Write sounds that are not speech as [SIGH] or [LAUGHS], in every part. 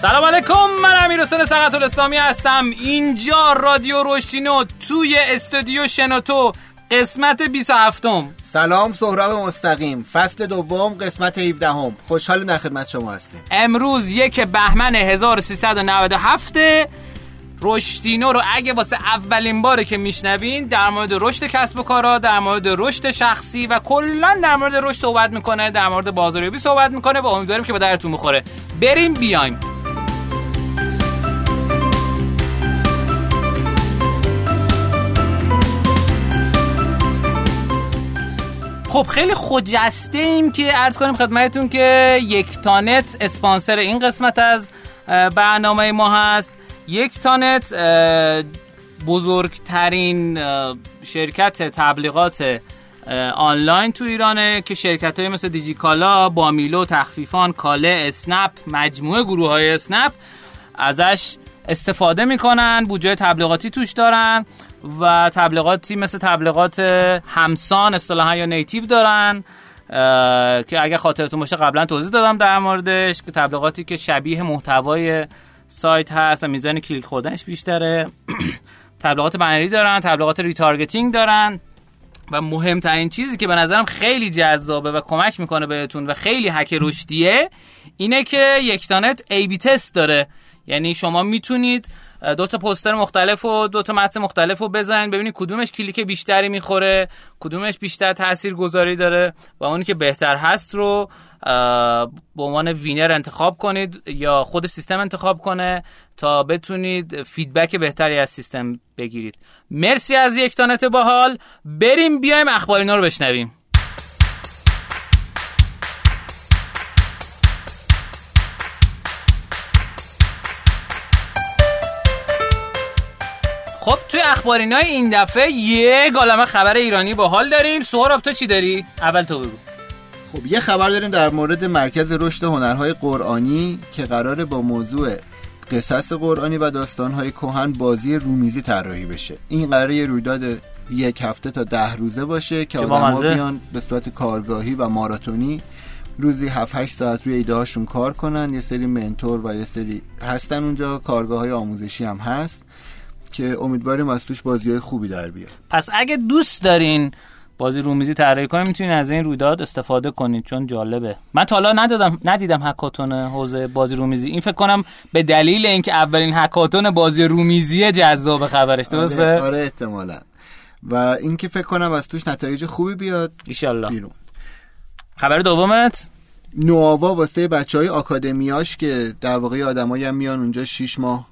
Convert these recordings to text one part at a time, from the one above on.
سلام علیکم من امیر حسین سقط الاسلامی هستم. اینجا رادیو روشتینو توی استودیو شنوتو قسمت 27 م سلام سهراب مستقیم. فصل دوم قسمت 17 هم. خوشحال در خدمت شما هستیم. امروز یک بهمن 1397 رشدینو رو اگه واسه اولین باره که میشنوین در مورد رشد کسب و کارا در مورد رشد شخصی و کلا در مورد رشد صحبت می‌کنه در مورد بازاریابی صحبت می‌کنه و امیدواریم که به درتون بخوره بریم بیایم. خب خیلی خجسته ایم که عرض کنیم خدمتتون که یک تانت اسپانسر این قسمت از برنامه ما هست. یک تانت بزرگترین شرکت تبلیغات آنلاین تو ایرانه که شرکت های مثل دیجیکالا، بامیلو، تخفیفان، کاله، اسنپ، مجموعه گروه های اسنپ ازش استفاده می‌کنن بودجه تبلیغاتی توش دارن و تبلیغاتی مثل تبلیغات همسان اصطلاحا یا native دارن که اگر خاطرتون باشه قبلا توضیح دادم در موردش که تبلیغاتی که شبیه محتوای سایت هست و میزان کلیک خوردنش بیشتره. [CLEARS THROAT] تبلیغات بنری دارن تبلیغات retargeting دارن و مهمترین چیزی که به نظرم خیلی جذابه و کمک می‌کنه بهتون و خیلی هک رشدیه اینه که یکتانت A/B test داره. یعنی شما می‌تونید دو تا پوستر مختلف و دو تا متن مختلف رو بزنید ببینید کدومش کلیک بیشتری می‌خوره کدومش بیشتر تاثیر گذاری داره و اونی که بهتر هست رو به عنوان winner انتخاب کنید یا خود سیستم انتخاب کنه تا بتونید feedback بهتری از سیستم بگیرید. مرسی از یکتانت باحال. بریم بیایم اخبار اینا رو بشنویم. خب توی اخبارینای این دفعه یه گالمه خبر ایرانی باحال داریم. سهراب تو چی داری؟ اول تو بگو. خب یه خبر داریم در مورد مرکز رشد هنرهای قرآنی که قراره با موضوع قصص قرآنی و داستانهای کهن بازی رومیزی طراحی بشه. این قراره یه رویداد یک هفته تا ده روزه باشه که آدم بیان به صورت کارگاهی و ماراتونی روزی 7 8 ساعت روی ایده هاشون کار کنن. یه سری منتور و یه سری هستن اونجا. کارگاه های آموزشی هم هست. که امیدواریم از توش بازی خوبی در بیاد. پس اگه دوست دارین بازی رومیزی طراحی کنید می‌تونید از این رویداد استفاده کنید چون جالبه. من تا حالا ندادم ندیدم هکاتون حوزه بازی رومیزی. این فکر کنم به دلیل اینکه اولین هکاتون بازی رومیزی جذاب خبرش درسته؟ آره, آره احتمالاً. و اینکه فکر کنم از توش نتایج خوبی بیاد ان بیرون. خبر دومت؟ نوآوا واسه بچه های آکادمیاش که در واقع آدمایی هم میان اونجا 6 ماه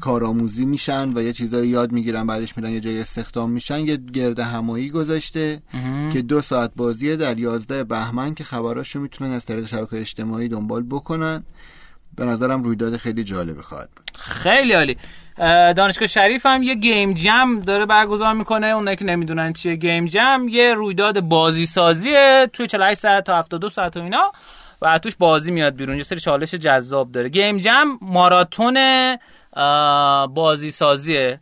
کارآموزی میشن و یه چیزایی یاد می‌گیرن بعدش میرن یه جای استخدام میشن. یه گرد همایی گذاشته که دو ساعت بازیه در یازده بهمن که خبراشو می‌تونن از طریق شبکه اجتماعی دنبال بکنن. به نظرم رویداد خیلی جالب خواهد بود. خیلی عالی. دانشگاه شریف هم یه گیم جم داره برگزار می‌کنه. اونایی که نمی‌دونن چیه گیم جم یه رویداد بازی سازیه توی 48 ساعت تا 72 ساعت و اینا و توش بازی میاد بیرون. یه سری چالش جذاب داره. گیم جم ماراتون بازی سازیه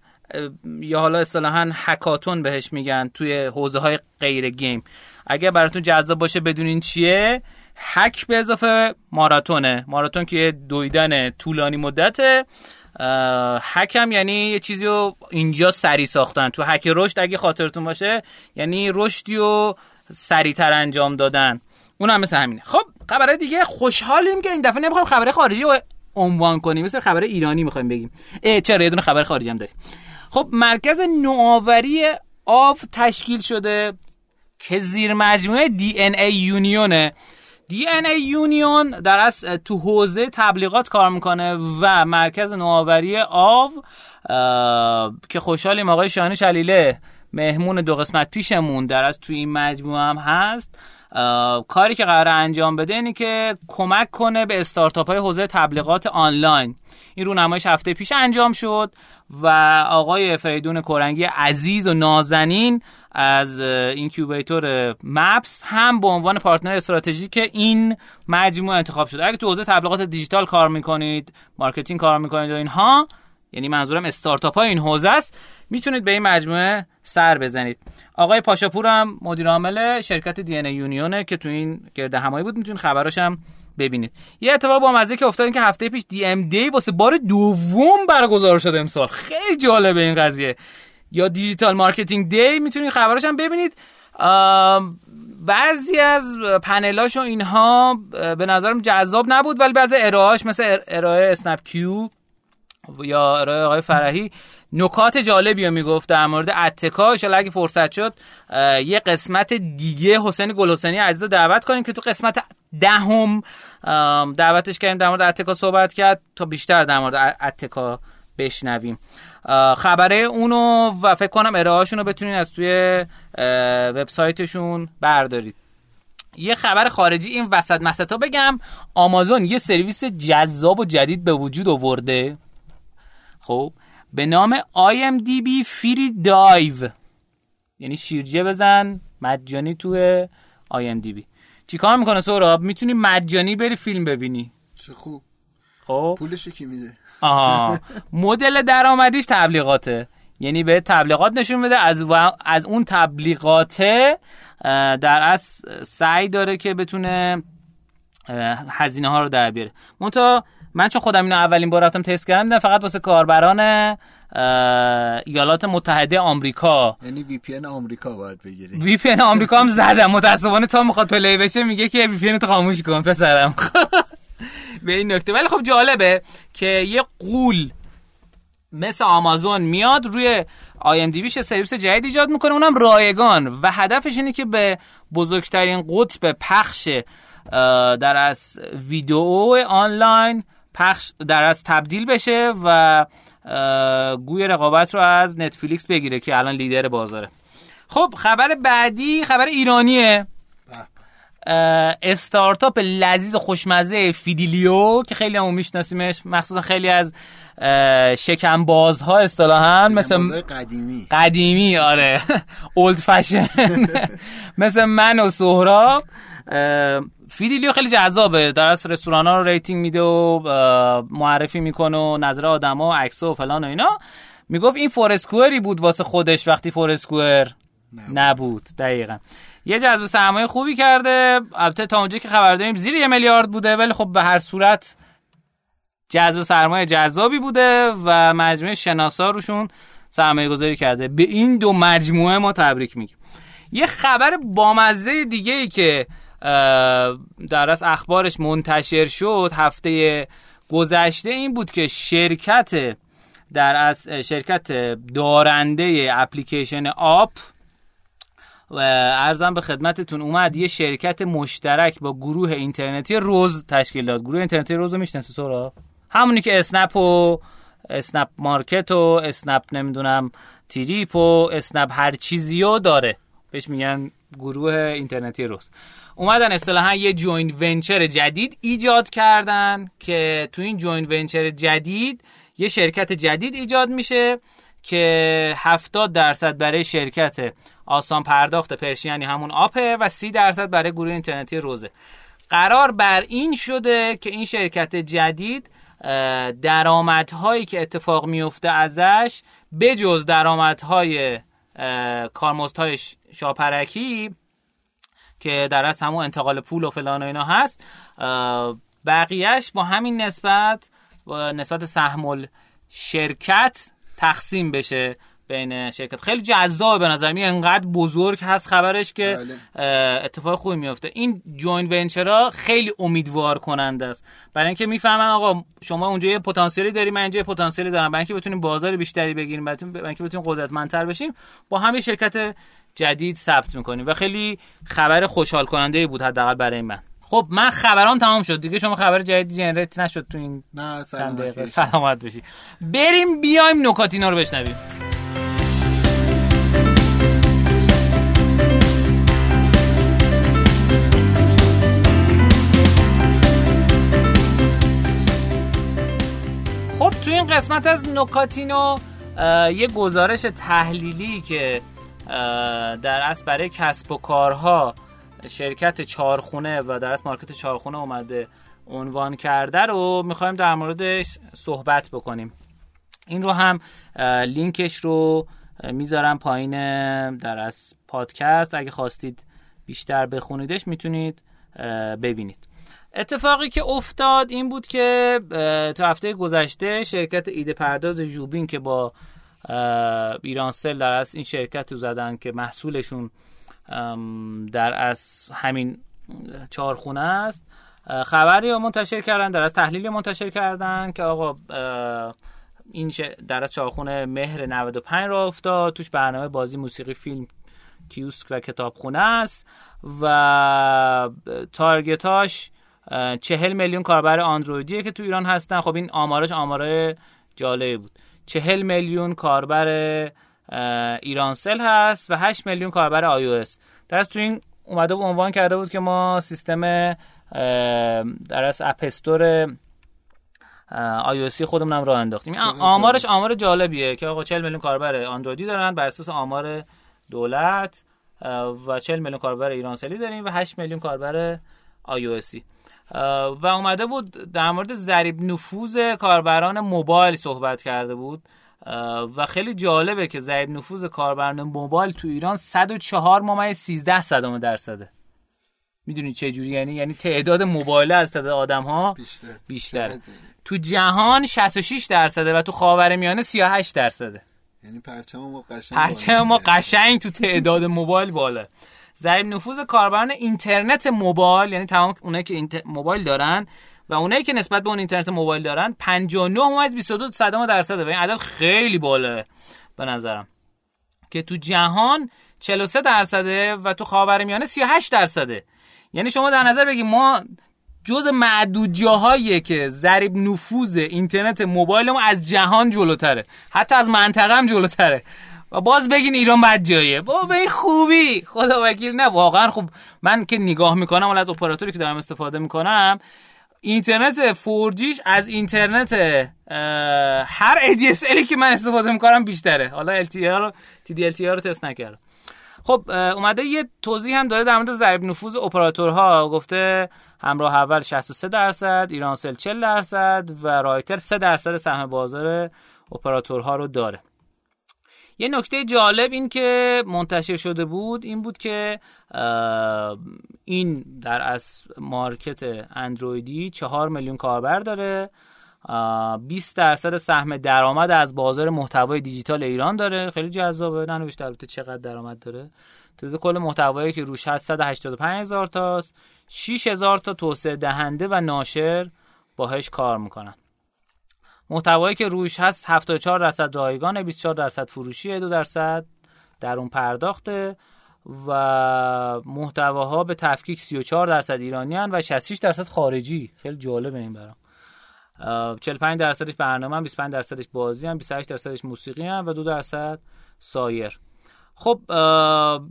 یا حالا اصطلاحا هکاتون بهش میگن توی حوزه های غیر گیم. اگه براتون جذاب باشه بدونین چیه؟ هک به اضافه ماراتونه. ماراتون که دویدن طولانی مدته هکم یعنی یه چیزی رو اینجا سری ساختن. تو هک رشد اگه خاطرتون باشه یعنی رشدی رو سریعتر انجام دادن. اون هم مثل همینه. خب خبرهای دیگه خوشحالیم که این دفعه نمی‌خوایم خبر خارجی رو عنوان کنیم. مثل خبر ایرانی می‌خوایم بگیم. چرا؟ یه دونه خبر خارجی هم داریم. خب مرکز نوآوری آو تشکیل شده که زیر مجموعه DNA Union ه. DNA Union در واقع تو حوزه تبلیغات کار می‌کنه و مرکز نوآوری آو که خوشحالیم آقای شاهین شلیله مهمون دو قسمت پیشمون در واقع تو این مجموعه هم هست. کاری که قراره انجام بده اینه که کمک کنه به استارتاپ های حوزه تبلیغات آنلاین. این رونماییش هفته پیش انجام شد و آقای فریدون کورنگی عزیز و نازنین از incubator MAPS هم به عنوان partner استراتژیک این مجموعه انتخاب شد اگه تو حوزه تبلیغات دیجیتال کار می‌کنید marketing کار می‌کنید و اینها یعنی منظورم استارتاپ های این حوزه است. می‌تونید به این مجموعه سر بزنید. آقای پاشاپور هم مدیر عامل شرکت DNA Union ه که تو این گرد همایی بود. می‌تونید خبراش هم ببینید. یه اتفاق با مزه که افتاد که هفته پیش DMD واسه بار دوم برگزار شده امسال. خیلی جالبه این قضیه. یا Digital Marketing Day می‌تونید خبرش هم ببینید. بعضی از پنلاش و اینها به نظرم جذاب نبود ولی بعضی ارائهاش مثل ارائه اسنپ کیو یا ارائه آقای فرحی نکات جالبی رو می‌گفت در مورد اتکا اگه فرصت شد یه قسمت دیگه حسین گل حسینی عزیز رو دعوت کنیم که تو قسمت دهم دعوتش کردیم در مورد اتکا صحبت کرد تا بیشتر در مورد اتکا بشنویم. خبره اونو و فکر کنم ارائهاشون رو بتونین از توی وبسایتشون بردارید. یه خبر خارجی این وسط مسطا بگم آمازون یه سرویس جذاب و جدید به وجود آورده. خب به نام IMDB Free Dive یعنی شیرجه بزن مجانی توی IMDB چیکار می‌کنه سوراب می‌تونی مجانی بری فیلم ببینی. چه خوب. خب. پولش کی میده؟ آها. مدل درآمدیش تبلیغاته. یعنی به تبلیغات نشون میده. از, از اون تبلیغاته در از سعی داره که بتونه هزینه ها رو در بیاره. منتها من چون خودم اینو اولین بار رفتم تست کردم دیدم فقط واسه کاربران ایالات متحده آمریکا. یعنی VPN آمریکا باید بگیری. VPN آمریکا هم زدم. متاسفانه تا می‌خواد play بشه میگه که VPN تو خاموش کن پسرم. [LAUGHS] به این نکته. ولی خب جالبه که یه غول مثل آمازون میاد روی IMDb سرویس جدید ایجاد می‌کنه. اونم رایگان. و هدفش اینه که به بزرگترین قطب پخش در واقع ویدیو آنلاین پخش در واقع تبدیل بشه و گوی رقابت رو از نتفلیکس بگیره که الان لیدر بازاره. خب خبر بعدی خبر ایرانیه. استارتاپ لذیذ خوشمزه فیدیلیو که خیلی‌هامون میشناسیمش. مخصوصا خیلی از شکم بازها اصطلاحا مثل قدیمی. قدیمی آره. [LAUGHS] old fashion [LAUGHS] مثل من و سهراب. فیدیلیو خیلی جذابه. در واقع رستوران ها رو rating میده و معرفی می‌کنه و نظر آدم ها و عکس و فلان و اینا. می‌گفت این فورسکوئری بود واسه خودش وقتی فورسکوئر نبود. دقیقا. یه جذب سرمایه خوبی کرده. البته تا اونجا که خبر داریم زیر یه میلیارد بوده ولی خب به هر صورت جذب سرمایه جذابی بوده و مجموعه شناسا روشون سرمایه گذاری کرده. به این دو مجموعه ما تبریک میگیم. یه خبر بامزه دیگه ای که در از اخبارش منتشر شد هفته گذشته این بود که شرکت در از شرکت دارنده اپلیکیشن آپ و ارزم به خدمتتون اومد یه شرکت مشترک با گروه اینترنتی روز تشکیل داد. گروه اینترنتی روز رو سورا همونی که اسنپ و اسنپ مارکت و اسنپ نمی‌دونم تریپ و اسنپ هر چیزیو داره. بهش میگن گروه اینترنتی روز. اومدن اصطلاحا یه joint venture جدید ایجاد کردن که تو این joint venture جدید یه شرکت جدید ایجاد میشه که 70 درصد برای شرکت آسان پرداخت پرشین یعنی همون آپه و 30 درصد برای گروه اینترنتی روزه. قرار بر این شده که این شرکت جدید درآمدهایی که اتفاق میفته ازش بجز درآمدهای کارمزدهای شاپرکی که در از همون انتقال پول و فلان و اینا هست بقیهش با همین نسبت با نسبت سهمل شرکت تقسیم بشه بین شرکت. خیلی جذابه به نظر می انقدر بزرگ هست خبرش که بله. اتفاق خوبی میفته. این جوین ونچرها خیلی امیدوار کننده است. برای اینکه می‌فهمن آقا شما اونجا یه پتانسیلی داری من اینجا پتانسیلی دارم. برای اینکه بتونیم بازار بیشتری بگیریم برای اینکه بتونیم قدرتمندتر بشیم با همین شرکت جدید ثبت می‌کنیم و خیلی خبر خوشحال کننده بود حداقل برای من. خب من خبرام تمام شد دیگه شما خبر جدید جنریت نشد تو این نه سلامت سلامت بشی بریم بیایم نکاتینا رو بشنویم. خب تو این قسمت از نکاتینو یه گزارش تحلیلی که در اصل برای کسب و کارها شرکت چارخونه و در اصل مارکت چارخونه اومده عنوان کرده رو می‌خوایم در موردش صحبت بکنیم. این رو هم لینکش رو می‌ذارم پایین در از پادکست. اگه خواستید بیشتر بخونیدش می‌تونید ببینید. اتفاقی که افتاد این بود که تو هفته گذشته شرکت ایده پرداز جوبین که با ایرانسل در از این شرکت رو زدن که محصولشون در از همین چهارخونه است. خبری منتشر کردن در از تحلیلی منتشر کردن که آقا این در از چهارخونه مهر 95 را افتاد. توش برنامه بازی موسیقی فیلم کیوسک و کتابخونه است و target اش چهل میلیون کاربر آندرویدیه که تو ایران هستن. خب این آمارش آماره جالبی بود. چهل میلیون کاربر ایرانسل هست و 8 میلیون کاربر iOS. در تو این اومده و عنوان کرده بود که ما سیستم در واقع App Store آی خودمون هم راه انداختیم. آمارش آمار جالبیه که آقا 40 میلیون کاربر اندرویدی دارن بر اساس آمار دولت و 40 میلیون کاربر ایرانسلی داریم و 8 میلیون کاربر آی و اومده بود در مورد ضریب نفوذ کاربران موبایل صحبت کرده بود و خیلی جالبه که ضریب نفوذ کاربران موبایل تو ایران 104 ممیز 13 صدام درصده. می‌دونی چه جوری؟ یعنی یعنی تعداد موبایل از تعداد آدم ها بیشتر. بیشتره تو جهان 66 درصده و تو خاورمیانه 38 درصده. یعنی پرچم ما قشنگ پرچم ما قشنگ تو تعداد موبایل بالا. ضریب نفوذ کاربران اینترنت موبایل یعنی تمام اونایی که اینت... موبایل دارن و اونایی که نسبت به اون اینترنت موبایل دارن 59 22 صدام درصده و این عدد خیلی بالا به نظرم. که تو جهان 43 درصده و تو خاورمیانه 38 درصده. یعنی شما در نظر بگید ما جز معدود جاهاییه که ضریب نفوذ اینترنت موبایل ما از جهان جلوتره. حتی از منطقه هم جلوتره. و باز بگین ایران بد جایه با این خوبی. خدا وکیل نه واقعا خوب من که نگاه می‌کنم ولی از اپراتوری که دارم استفاده می‌کنم اینترنت فورجیش از اینترنت هر ADSL که من استفاده می‌کنم بیشتره. حالا LTE رو TDLTE رو تست نکردم. خب اومده یه توضیح هم داره در مورد ضریب نفوذ اپراتورها. گفته همراه اول 63 درصد ایرانسل 40 درصد و رایتر 3 درصد سهم بازار اپراتورها رو داره. یه نکته جالب این که منتشر شده بود این بود که این در از مارکت اندرویدی 4 میلیون کاربر داره 20 درصد سهم درآمد از بازار محتوای دیجیتال ایران داره. خیلی جذابه بیشتر البته چقدر درآمد داره. تازه کل محتوایی که روش هست 185 هزار تاست. 6 هزار تا توسعه دهنده و ناشر باهاش کار می‌کنن. محتوایی که روش هست 74 درصد رایگان 24 درصد فروشی 2 درصد در اون پرداخته و محتواها به تفکیک 34 درصد ایرانی هن و 66 درصد خارجی. خیلی جالبه این برام. 45 درصدش برنامه هم 25 درصدش بازی هم 28 درصدش موسیقی هم و 2 درصد سایر. خب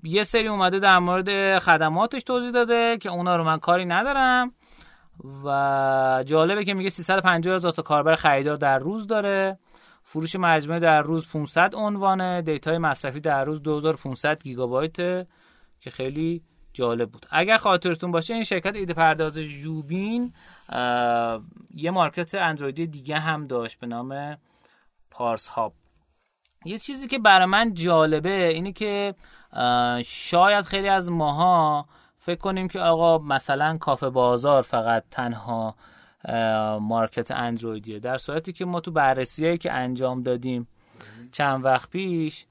یه سری اومده در مورد خدماتش توضیح داده که اونا رو من کاری ندارم. و جالبه که میگه 350 هزار تا کاربر خریدار در روز داره. فروش مجموعه در روز 500 عنوانه. data ی مصرفی در روز 2500 گیگابایت که خیلی جالب بود. اگر خاطرتون باشه این شرکت ایده پرداز جوبین یه مارکت اندرویدی دیگه هم داشت به نام پارس هاب. یه چیزی که برای من جالبه اینه که شاید خیلی از ماها فکر کنیم که آقا مثلا کافه بازار فقط تنها market اندرویدیه. در صورتی که ما تو بررسی که انجام دادیم چند وقت پیش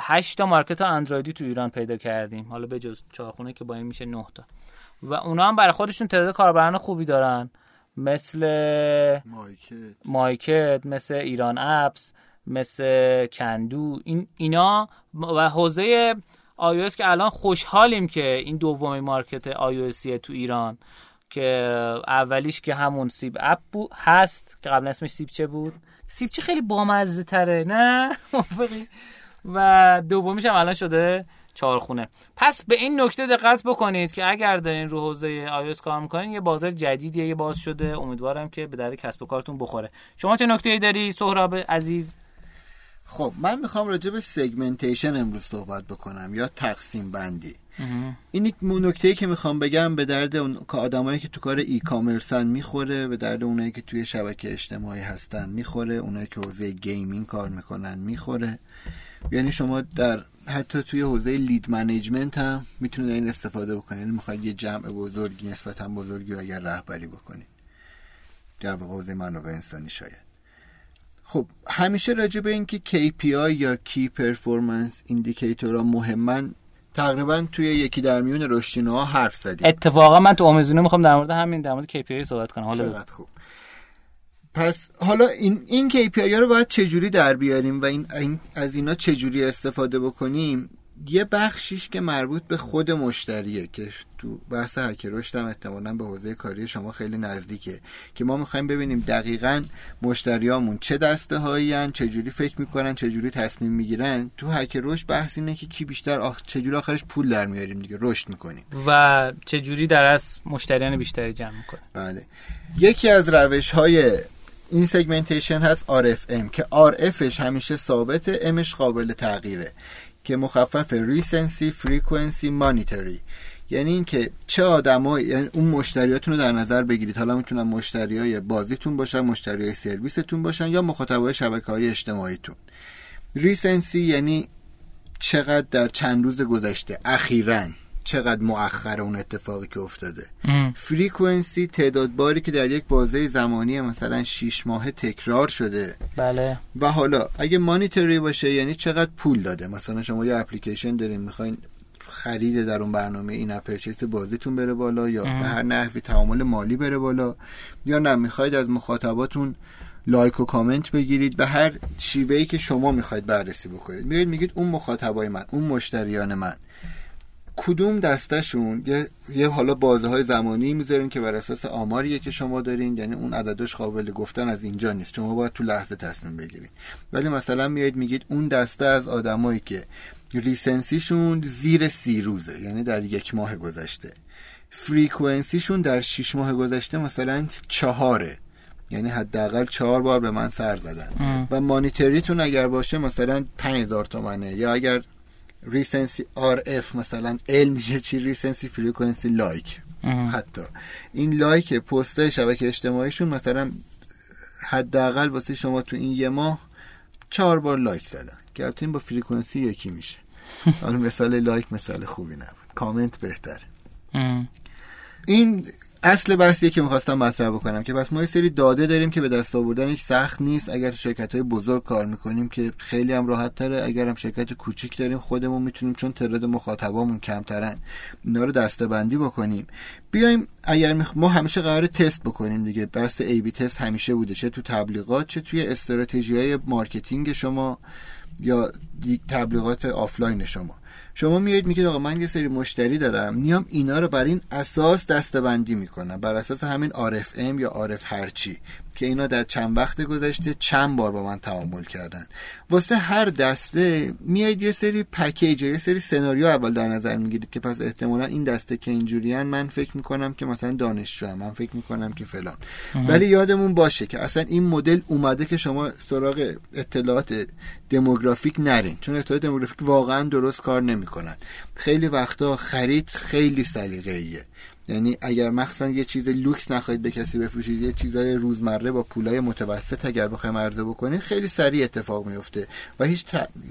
هشت تا market اندرویدی تو ایران پیدا کردیم. حالا به جز چهارخونه که با این میشه نه تا. و اونا هم برای خودشون تعداد کاربران خوبی دارن. مثل مایکت, مایکت مثل ایران اپس مثل کندو. این اینا و حوزه iOS که الان خوشحالیم که این دومی مارکت iOS تو ایران که اولیش که همون سیب اپ بود هست که قبل اسمش سیب چه بود؟ سیب چه خیلی بامزه تره نه [LAUGHS] و دومیش هم الان شده چهارخونه. پس به این نکته دقت بکنید که اگر دارین رو حوزه iOS کار می‌کنین یه بازار جدیدیه یه باز شده. امیدوارم که به درد کسب و کارتون بخوره. شما چه نکته ای داری؟ سهراب عزیز خب من می‌خوام راجع به segmentation امروز صحبت بکنم یا تقسیم بندی. این نکته که می‌خوام بگم به درد اون آدمایی که تو کار e-commerce ان می‌خوره به درد اونایی که توی شبکه اجتماعی هستن می‌خوره اونایی که حوزه gaming کار می‌کنن می‌خوره. یعنی شما در حتی توی حوزه lead management هم می‌تونید این استفاده بکنید. یعنی می‌خواید یه جمع بزرگی نسبتا بزرگی و اگر رهبری بکنید. در واقع حوزه منابع انسانی شاید. خب همیشه راجع به اینکه KPI یا کی پرفورمنس ایندیکیتورها مهمن تقریبا توی یکی در میون رشدینوها حرف زدیم. اتفاقا من تو آموزونه می‌خوام در مورد همین در مورد KPI صحبت کنم. حالا چقدر خوب. پس حالا این این KPI ها رو باید چجوری در بیاریم و این, این از اینا چجوری استفاده بکنیم؟ یه بخشیش که مربوط به خود مشتریه که تو بحث هک رشد هم احتمالاً به حوزه کاری شما خیلی نزدیکه که ما می‌خوایم ببینیم دقیقا مشتریامون چه دسته هایی چجوری فکر می‌کنن چجوری تصمیم می‌گیرن. تو هک رشد بحث اینه که کی بیشتر آخ... چجوری آخرش پول در میاریم دیگه رشد می‌کنیم. و چجوری در از مشتریان بیشتری جمع می‌کنه بله. یکی از روش های این سگمنتیشن هست RFM که RFش همیشه ثابته Mش قابل تغییره. که مخفف recency frequency monetary یعنی اینکه چه آدمایی یعنی اون مشتریاتون رو در نظر بگیرید. حالا می‌تونن مشتریای بازیتون باشن مشتریای سرویستون باشن یا مخاطبای شبکه های اجتماعیتون. recency یعنی چقدر در چند روز گذشته؟ اخیرا. چقدر مؤخر اون اتفاقی که افتاده. frequency تعداد باری که در یک بازه زمانی مثلا 6 ماه تکرار شده. بله. و حالا اگه monetary باشه یعنی چقدر پول داده؟ مثلا شما یه اپلیکیشن دارین می‌خواین خرید در اون برنامه این اپرچیس بازیتون بره بالا یا به هر نحوی تعامل مالی بره بالا یا نه می‌خواید از مخاطباتون لایک و کامنت بگیرید به هر شیوهی که شما می‌خواید بررسی بکنید. میگید میگید اون مخاطبای من اون مشتریان من. کدوم دستشون یه, یه حالا بازه های زمانی می‌ذاریم که بر اساس آماریه که شما دارین یعنی اون عددش قابل گفتن از اینجا نیست. شما باید تو لحظه تصمیم بگیرید ولی مثلا میایید میگید اون دسته از آدمایی که recency شون زیر سی روزه یعنی در یک ماه گذشته. frequency شون در شیش ماه گذشته مثلا چهاره. یعنی حداقل چهار بار به من سر زدن. و monetary تون اگر باشه مثلا 5000 تومنه. یا اگر recency R F مثلا L میشه چی recency frequency like حتی. این لایک پست شبکه اجتماعیشون مثلا حداقل واسه شما تو این یه ماه چهار بار لایک زدن. که این با frequency یکی میشه. [LAUGHS] حالا مثال لایک مثال خوبی نبود. کامنت بهتره. این اصل بحثیه که می‌خواستم مطرح بکنم که پس ما یه سری داده داریم که به دست آوردنش سخت نیست. اگر تو شرکت های بزرگ کار می‌کنیم که خیلی هم راحت تره. اگر هم شرکت کوچیک داریم خودمون می‌تونیم چون تعداد مخاطبامون کمترن اینا رو دسته بندی بکنیم. بیایم اگر ما همیشه قرار تست بکنیم دیگه. بحث A/B test همیشه بوده. چه تو تبلیغات چه توی استراتژی های marketing شما یا تبلیغات آفلاین شما. شما میایید میگید آقا من یه سری مشتری دارم میام اینا رو بر این اساس دسته بندی می‌کنم بر اساس همین RFM یا RF هرچی. که اینا در چند وقت گذشته چند بار با من تعامل کردن. واسه هر دسته میایید یه سری پکیج یه سری سناریو اول در نظر می‌گیرید که پس احتمالا این دسته که اینجوریان من فکر می‌کنم که مثلا دانشجو. من فکر می‌کنم که فلان. ولی یادمون باشه که اصلا این مدل اومده که شما سراغ اطلاعات دموگرافیک نرین. چون اطلاعات دموگرافیک واقعا درست کار نمی‌کنن. خیلی وقتا خرید خیلی سلیقه‌ایه. یعنی اگر مخصوصا یه چیز لوکس نخواهید به کسی بفروشید یه چیزای روزمره با پولای متوسط اگر بخوایم عرضه بکنید خیلی سریع اتفاق میفته و هیچ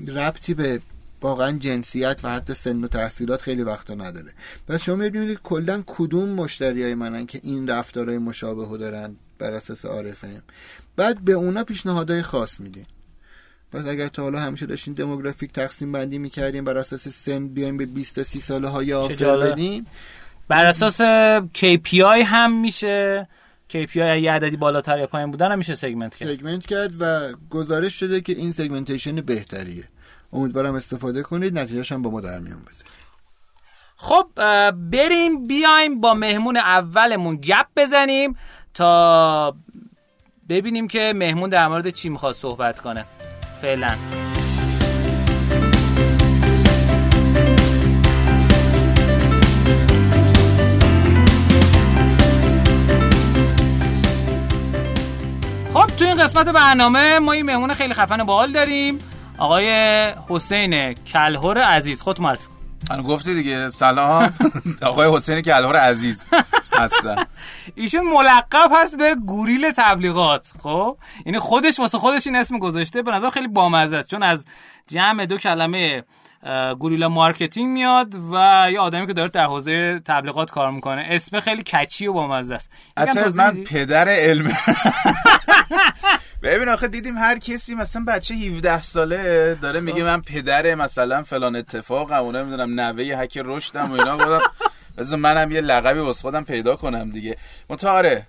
ربطی به واقعا جنسیت و حتی سن و تحصیلات خیلی وقتا نداره. پس شما می‌بینید کلا کدوم مشتری های منن که این رفتارهای مشابه دارن بر اساس RF ه بعد به اونا پیشنهادهای خاص میدین. پس اگر تا حالا همیشه داشتین demographic تقسیم بندی می‌کردیم بر اساس سن بیایم به 20 تا 30 ساله ها یه offer بدیم بر اساس KPI هم میشه. KPI یه عددی بالاتر یا پایین بودن هم میشه segment کرد. segment کرد و گزارش شده که این segmentation بهتریه. امیدوارم استفاده کنید نتیجهش هم با ما در میون بذارید. خب بریم بیایم با مهمون اولمون گپ بزنیم تا ببینیم که مهمون در مورد چی می‌خواد صحبت کنه. فعلا. تو این قسمت برنامه ما این مهمون خیلی خفن بال داریم. آقای حسین کلهور عزیز خود معرفی کن. گفتی دیگه. سلام. [LAUGHS] آقای حسین کلهور عزیز هستن [LAUGHS] ایشون ملقب هست به گوریل تبلیغات. خب؟ یعنی خودش واسه خودش این اسم گذاشته. به نظر خیلی بامزه است. چون از جمع دو کلمه guerrilla marketing میاد و یه آدمی که داره در حوزه تبلیغات کار می‌کنه. اسم خیلی catchy و بامزه است. من؟ پدر علم. ببین آخه دیدیم هر کسی مثلا بچه 17 ساله داره میگه من پدر مثلا فلان اتفاقم و نمی‌دونم نوه هک رشدم و اینا بودم بذار منم یه لقبی واسه خودم پیدا کنم دیگه. متعاره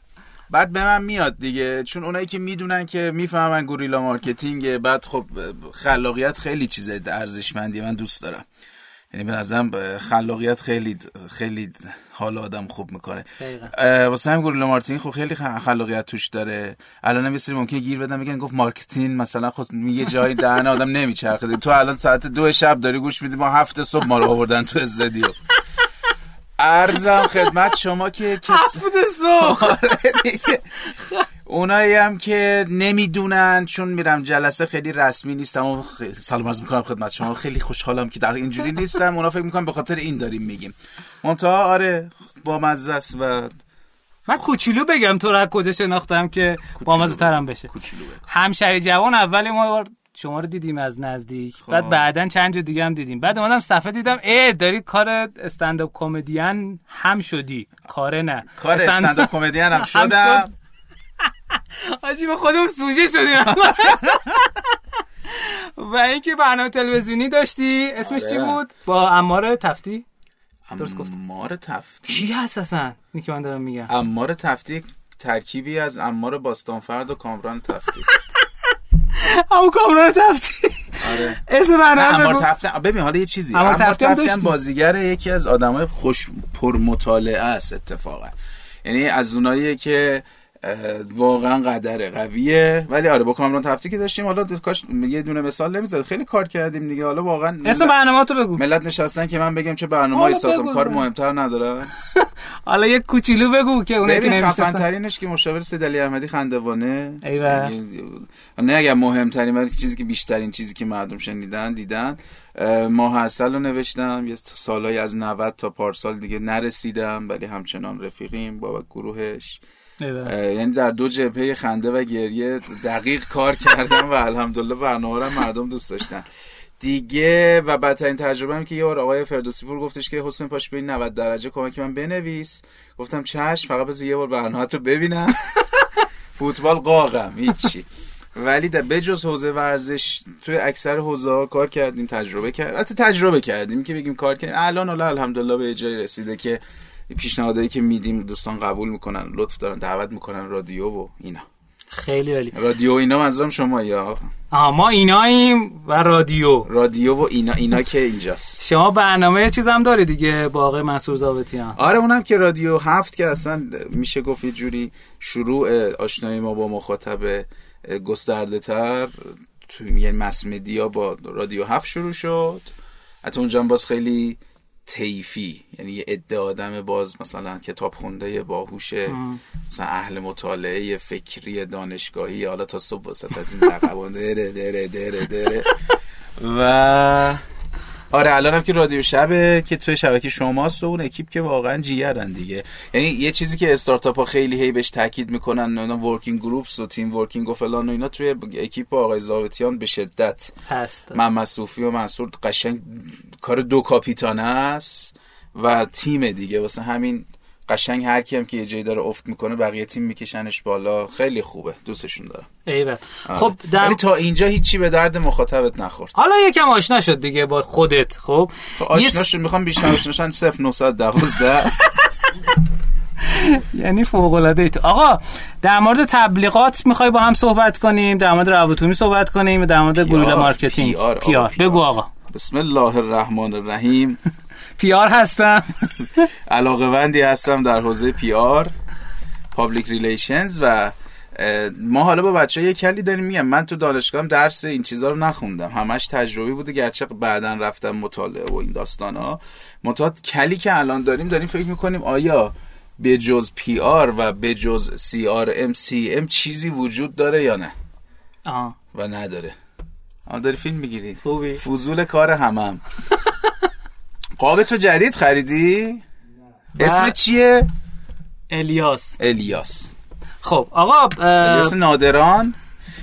بعد به من میاد دیگه. چون اونایی که می‌دونن که می‌فهمن guerrilla marketing بعد خب خلاقیت خیلی چیز ارزشمندی من دوست دارم. یعنی به نظرم خلاقیت خیلی خیلی حال آدم خوب می‌کنه. واسه هم guerrilla marketing خب خیلی خلاقیت توش داره. الان هم سری ممکنه گیر بدن میگن گفت marketing مثلا خود یه جایی دهن آدم نمیچرخه. تو الان ساعت دو شب داری گوش میدی ما هفت صبح ما رو آوردن تو استودیو. عرضم خدمت شما که کس... آره. اونایی هم که نمی‌دونن چون میرم جلسه خیلی رسمی نیستم و خ- سلام عرض می‌کنم خدمت شما. خیلی خوشحالم که در اینجوری نیستم. اونا فکر می‌کنم به خاطر این داریم میگیم. منتها آره با مزه است و من کوچولو بگم تو رو از کجا شناختم که بامزه ترم بشه. کوچولو. همشری جوان اول ما شما رو دیدیم از نزدیک. بعد بعدا چند جا دیگه هم دیدیم. بعد اومدم صفحه دیدم ای داری کار استنداپ کمدین هم شدی. کاره نه. کار استند- استنداپ کمدین هم [LAUGHS] شدم. آجی به خودم سوژه شدیم. [LAUGHS] و اینکه برنامه تلویزیونی داشتی اسمش چی آره. بود؟ با امار تفتی؟ درست گفتم. امار تفتی. کی هست اصلا اینی که من دارم میگم. امار تفتی ترکیبی از امار باستانفرد و کامران تفتی. [LAUGHS] [LAUGHS] همون کامران تفتی آره اسم برنامه امار بگو. تفتی ببین حالا یه چیزی تفتی هم داشتی؟ بازیگر یکی از آدمای خوش پر مطالعه است اتفاقا یعنی از اوناییه که واقعا قدره قویه. ولی آره با کامران تفتی که داشتیم حالا کاش یه دونه مثال نمی‌زد. خیلی کار کردیم دیگه. حالا واقعا اسم برنامه تو بگو. ملت نشستن که من بگم چه برنامه‌ای ساختم کار. مهمتر ندارم [LAUGHS] حالا یه کوچولو بگو که اونایی که نمی‌شناسن. ترینش که مشاور سید علی احمدی خندوانه ایوه. نه اگر مهمترین ولی چیزی که بیشترین چیزی که مردم شنیدن دیدن. اه، ماه اصل رو نوشتم. یه سالهای از 90 تا پارسال دیگه نرسیدم ولی همچنان رفیقیم با گروهش. یعنی در دو جبهه خنده و گریه دقیق کار کردم و الحمدلله برنامه مردم دوست داشتن. دیگه و بدترین تجربه هم که یه بار آقای فردوسی پور گفتش که حسین پاش به این 90 درجه کمک من بنویس. گفتم چشم فقط بذار یه بار برنامه رو ببینم. [LAUGHS] فوتبال قاقم هیچی. ولی در بجز حوزه ورزش توی اکثر حوزه ها کار کردیم تجربه کرد حتی تجربه کردیم که بگیم کار کردیم. الان الحمدلله به یه جایی رسیده که پیشنهادایی که میدیم دوستان قبول می‌کنن لطف دارن دعوت می‌کنن رادیو و اینا. خیلی عالی. رادیو اینا منظورم شما یا؟ آها ما ایناییم و رادیو. رادیو و اینا اینا که اینجاست. شما برنامه چیز هم داری دیگه با آقای منصور زابطیان آره اونم که رادیو هفت که اصلا میشه گفت یه جوری شروع آشنایی ما با مخاطب گسترده تر توی یعنی مس مدیا با رادیو هفت شروع شد. حتی اونجا باز خیلی تیفی یعنی یه عده آدم باز مثلا کتاب خونده باهوش مثلا اهل مطالعه فکری دانشگاهی حالا تا صبح وسط از این لقبان دره دره دره دره. [LAUGHS] و آره الان هم که رادیو شبه که توی شبکه شماست و اون اکیپ که واقعا جیگرن دیگه. یعنی یه چیزی که استارتاپ ها خیلی هی بهش تاکید می‌کنن اونا working groups و team working و فلان و اینا توی اکیپ آقای زاوتیان به شدت هست. محمد صوفی و منصور قشنگ کار دو کاپیتان است و تیم دیگه. واسه همین قشنگ هر کی هم که یه جایی داره افت می‌کنه بقیه تیم میکشنش بالا. خیلی خوبه. دوستشون دارم. ایوه آره. خب در... تا اینجا هیچی به درد مخاطبت نخورد. حالا یکم آشنا شد دیگه با خودت خب؟ یه آشناشون می‌خوام بیشتر آشناشن 0912 [LAUGHS] یعنی فوق العاده ای تو. آقا در مورد تبلیغات می‌خوای با هم صحبت کنیم در مورد روابط عمومی صحبت کنیم در مورد guerrilla marketing. PR. بگو آقا. بسم الله الرحمن الرحیم. [LAUGHS] PR هستم. [LAUGHS] علاقه هستم در حوزه PR public relations و ما حالا با بچه یه کلی داریم میگم. من تو دانشگاهم درس این چیزا رو نخوندم. همش تجربی بوده. گرچه بعدا رفتم مطالعه و این داستان ها متاد کلی که الان داریم داریم فکر می‌کنیم آیا به جز PR و به جز CRM CM چیزی وجود داره یا نه؟ آها و نداره. آن داری فیلم می‌گیری. خوبی. فضول کار همم. [LAUGHS] قاب تو جدید خریدی؟ اسم چیه؟ الیاس. الیاس. خب آقا الیاس نادران.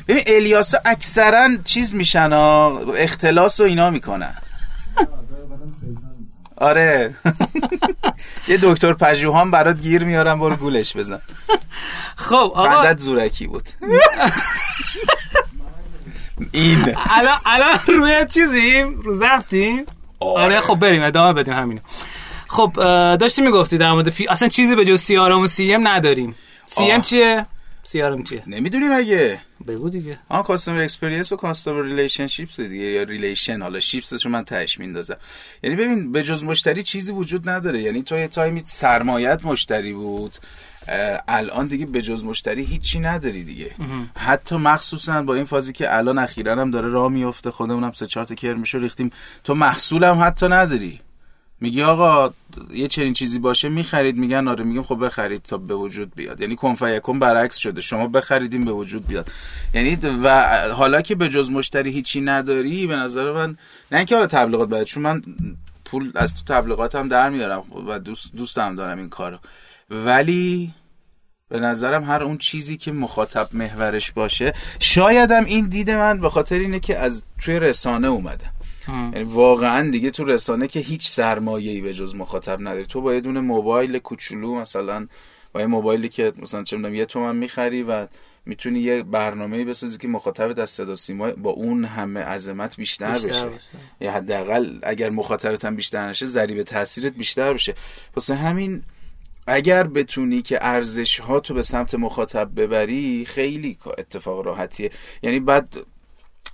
ببین الیاس اکثرا چیز میشن اختلاس و اینا می‌کنن. آره. [LAUGHS] یه دکتر پژوهان برات گیر میارم برو گولش بزن. خب آقا فندت زورکی بود. [LAUGHS] این. الان الان روی چیزیم؟ رو زفتیم؟ آره. خب بریم ادامه بدیم همینو. خب داشتی می‌گفتی در مورد P... اصلا چیزی به جز CRM و CM نداریم. CM. چیه؟ CRM چیه؟ نمی‌دونی مگه بگو دیگه. آن customer experience و customer relationships دیگه یا relation حالا ships ش رو من تهش میندازم. یعنی ببین به جز مشتری چیزی وجود نداره. یعنی تو یه تایمی سرمایت مشتری بود. الان دیگه به جز مشتری هیچی نداری دیگه. حتی مخصوصا با این فازی که الان اخیرا هم داره راه میفته خودمونم سه چهار تا کرمشو ریختیم. تو محصولم حتی نداری. میگی آقا یه چنین چیزی باشه می‌خرید. میگن آره میگم خب بخرید تا به وجود بیاد. یعنی کنفیکون برعکس شده. شما بخریدیم به وجود بیاد. یعنی و حالا که به جز مشتری هیچی نداری به نظر من نه اینکه حالا تبلیغات باید چون من پول از تو تبلیغاتم در میارم و دوست دوستم دارم این کارو. ولی به نظرم هر اون چیزی که مخاطب محورش باشه شایدم این دید من به خاطر اینه که از توی رسانه اومده. واقعا دیگه تو رسانه که هیچ سرمایه‌ای به جز مخاطب نداری. تو با یه دونه موبایل کوچولو مثلا با یه موبایلی که مثلا چه می‌دونم یه تومن می‌خری و می‌تونی یه برنامه‌ای بسازی که مخاطبت از صدا سیما با اون همه عظمت بیشتر, بیشتر بشه. بشه. یا حداقل اگر مخاطبت هم بیشتر نشه ضریب تاثیرت بیشتر بشه. واسه همین اگر بتونی که ارزش ها تو به سمت مخاطب ببری خیلی اتفاق راحتیه. یعنی بعد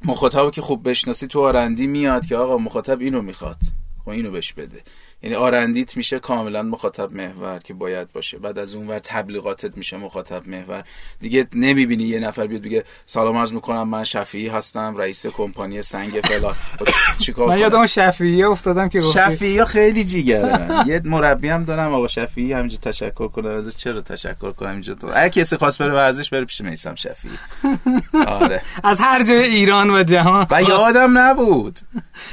مخاطب که خوب بشناسی تو آرندی میاد که آقا مخاطب اینو می‌خواد. خب اینو بهش بده. یعنی آرندیت میشه کاملا مخاطب محور که باید باشه. بعد از اونور تبلیغاتت میشه مخاطب محور. دیگه نمی‌بینی یه نفر بیاد بگه سلام عرض می‌کنم من شفیعی هستم رئیس کمپانی سنگ فلان. خب چیکار من؟ یادم شفیعیه افتادم که شفیعی خیلی جیگرن یه مربی هم دارم آقا شفیعی همینجا تشکر کنم ازش چرا تشکر کنم اینجا تو؟ اگه کسی خواست بره ورزش بره پیش میسم شفیعی. آره. از هر جای ایران و جهان. و یادم نبود.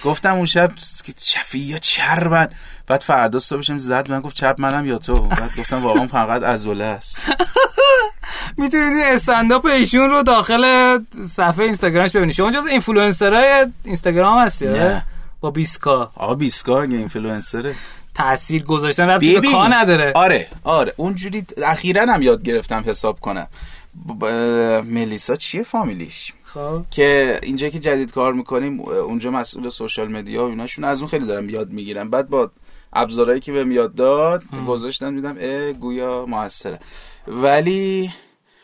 گفتم اون شب شفیعی چربن. بعد فردا صبحشم زد من گفت چرب منم یا تو؟ بعد گفتم واقعا فقط ازوله است. [LAUGHS] می‌تونید استنداپ ایشون رو داخل صفحه اینستاگرامش ببینید. شما جز اینفلوئنسرای اینستاگرام هستی آره؟ با 20 K آقا بیس K اگه اینفلوئنسره. تاثیر گذاشتن ربطی به K نداره. آره آره. اونجوری اخیرا هم یاد گرفتم حساب کنم. ب- ب- ملیسا چیه فامیلیش؟ خب. که اینجا که جدید کار می‌کنیم اونجا مسئول سوشال مدیا و ایناشون از اون خیلی دارم یاد می‌گیرم. بعد با ابزارهایی که بهم یاد داد گذاشتم دیدم اه گویا موثره. ولی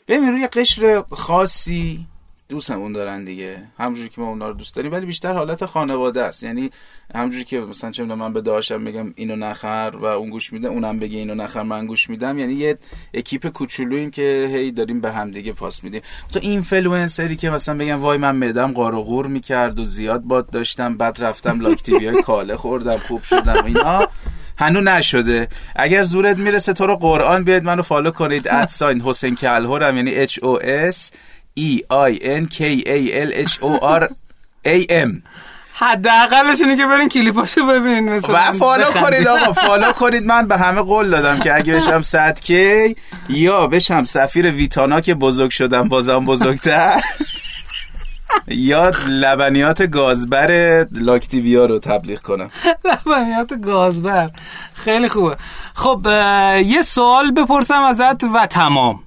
ببین روی قشر خاصی دوستمون دارن دیگه. همونجوری که ما اونا رو دوست داریم ولی بیشتر حالت خانواده است. یعنی همونجوری که مثلا چه من به داشتم میگم اینو نخر و اون گوش میده اونم بگه اینو نخر من گوش میدم. یعنی یه اکیپ کوچولوییم که هی داریم به هم دیگه پاس میدیم. تو اینفلوئنسری که مثلا بگم وای من معدم قار می‌کرد و زیاد باد داشتم بعد رفتم لاکتیویا های کاله خوردم خوب شدم اینا هنو نشده. اگر زورت می‌رسه تو رو قرآن بیاید منو follow کنید at sign حسین کلهورم یعنی H O S E I N K A L H O R A M. حداقلش اینه که برین کلیپاشو ببینین مثلا. و follow. کنید آقا فالو کنید. من به همه قول دادم که اگه بشم 100 کی یا بشم سفیر ویتانا که بزرگ شدم بازم بزرگتر. یا لبنیات گازبر لاکتیویا رو تبلیغ کنم. لبنیات گازبر. خیلی خوبه. خب یه سوال بپرسم ازت و تمام.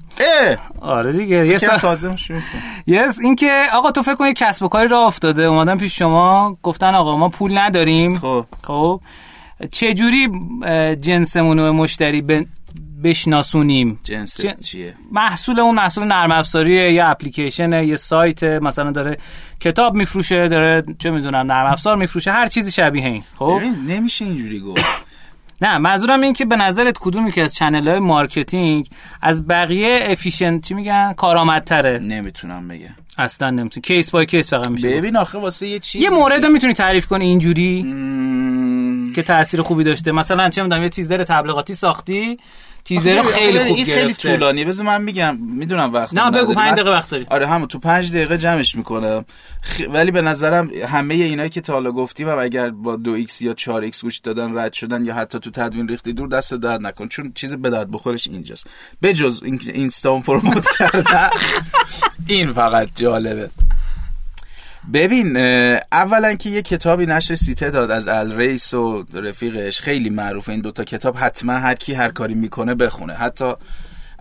آره دیگه یه سوال تازه کن. یس این که آقا تو فکر کنی کسب و کاری راه افتاده اومدن پیش شما گفتن آقا ما پول نداریم. خب. خب. چجوری اه، جنسمون رو مشتری ب- بشناسونیم؟ جنس جن- چیه؟ محصول اون محصول نرم افزاریه یه اپلیکیشنه یه سایت مثلا داره کتاب میفروشه داره چه می‌دونم نرم افزار میفروشه هر چیزی شبیه این خب؟ نمیشه اینجوری گفت. نه منظورم این که به نظرت کدومی که از channel های marketing از بقیه efficient چی میگن؟ کارآمدتره. نمی‌تونم بگم. اصلا نمی‌تونی case by case فقط میشه. ببین آخه واسه یه چیز یه مورد می‌تونی تعریف کنی اینجوری مم... که تاثیر خوبی داشته. مثلا چه می‌دونم یه تیزر تبلیغاتی ساختی. تیزر خیلی خوب این خیلی گرفته. طولانیه. بذار من میگم می‌دونم وقت نه بگو 5 دقیقه وقت داری. آره همون تو پنج دقیقه جمعش می‌کنم خ... ولی به نظرم همه اینایی که تا حالا گفتیم و اگر با دو X یا 4 X گوش دادن رد شدن یا حتی تو تدوین ریختی دور دست درد نکن. چون چیز به درد بخورش اینجاست. بجز این اینستا promote کردن این فقط جالبه. ببین اولا که یه کتابی نشر سیته داد از الریس و رفیقش. خیلی معروفه این دوتا کتاب. حتما هر کی هر کاری می‌کنه بخونه. حتی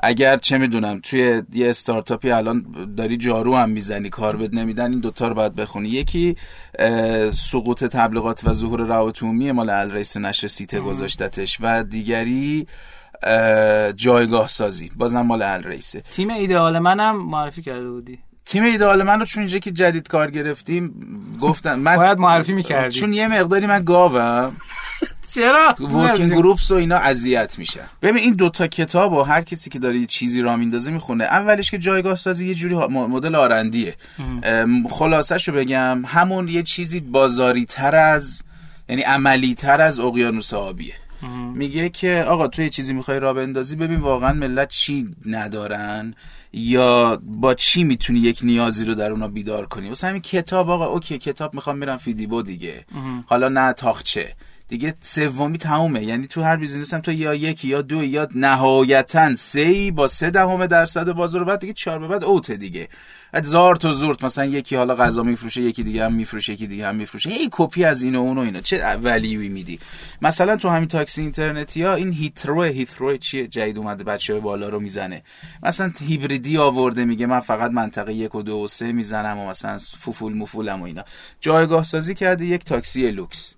اگر چه می‌دونم توی یه استارتاپی الان داری جارو هم می‌زنی کار بد نمیدن این دوتا رو باید بخونی. یکی سقوط تبلیغات و ظهور روابط عمومی مال الریس نشر سیته گذاشتتش. و دیگری جایگاه سازی بازم مال الریسه تیم ایدئال منم معرفی کرده بودی. تیم ایدئال من رو چون اینجا که جدید کار گرفتیم گفتن من باید معرفی می‌کردی. چون یه مقداری من گاوم. [LAUGHS] چرا؟ ورکینگ گروپس و اینا اذیت میشه ببین این دوتا کتاب و هر کسی که داره یه چیزی را میندازه می‌خونه. اولش که جایگاه سازی یه جوری مدل آرندیه. خلاصش رو بگم همون یه چیزی بازاری تر از یعنی عملی تر از اقیانوس آبیه. میگه که آقا تو یه چیزی می‌خوای را بندازی ببین واقعا ملت چی ندارن یا با چی می‌تونی یک نیازی رو در اونا بیدار کنی؟ واسه همین کتاب آقا okay کتاب می‌خوام میرم فیدیبو دیگه. حالا نه طاقچه. دیگه سومی تمومه. یعنی تو هر business هم تو یا یک یا دو یا نهایتا سه با سه دهم درصد بازار بعد دیگه چهار به بعد out دیگه. زار تو زورت مثلا یکی حالا غذا میفروشه یکی دیگه هم میفروشه یکی دیگه هم میفروشه. هی کپی از این و اون و اینا. چه ولیوی میدی؟ مثلا تو همین تاکسی اینترنتی ها این هیترو هیترو چیه؟ جدید اومده بچه بالا رو می‌زنه. مثلا هیبریدی آورده میگه من فقط منطقه یک و دو و سه می‌زنم و مثلا فول مفولم و اینا. جایگاه سازی کرده یک تاکسی لوکس.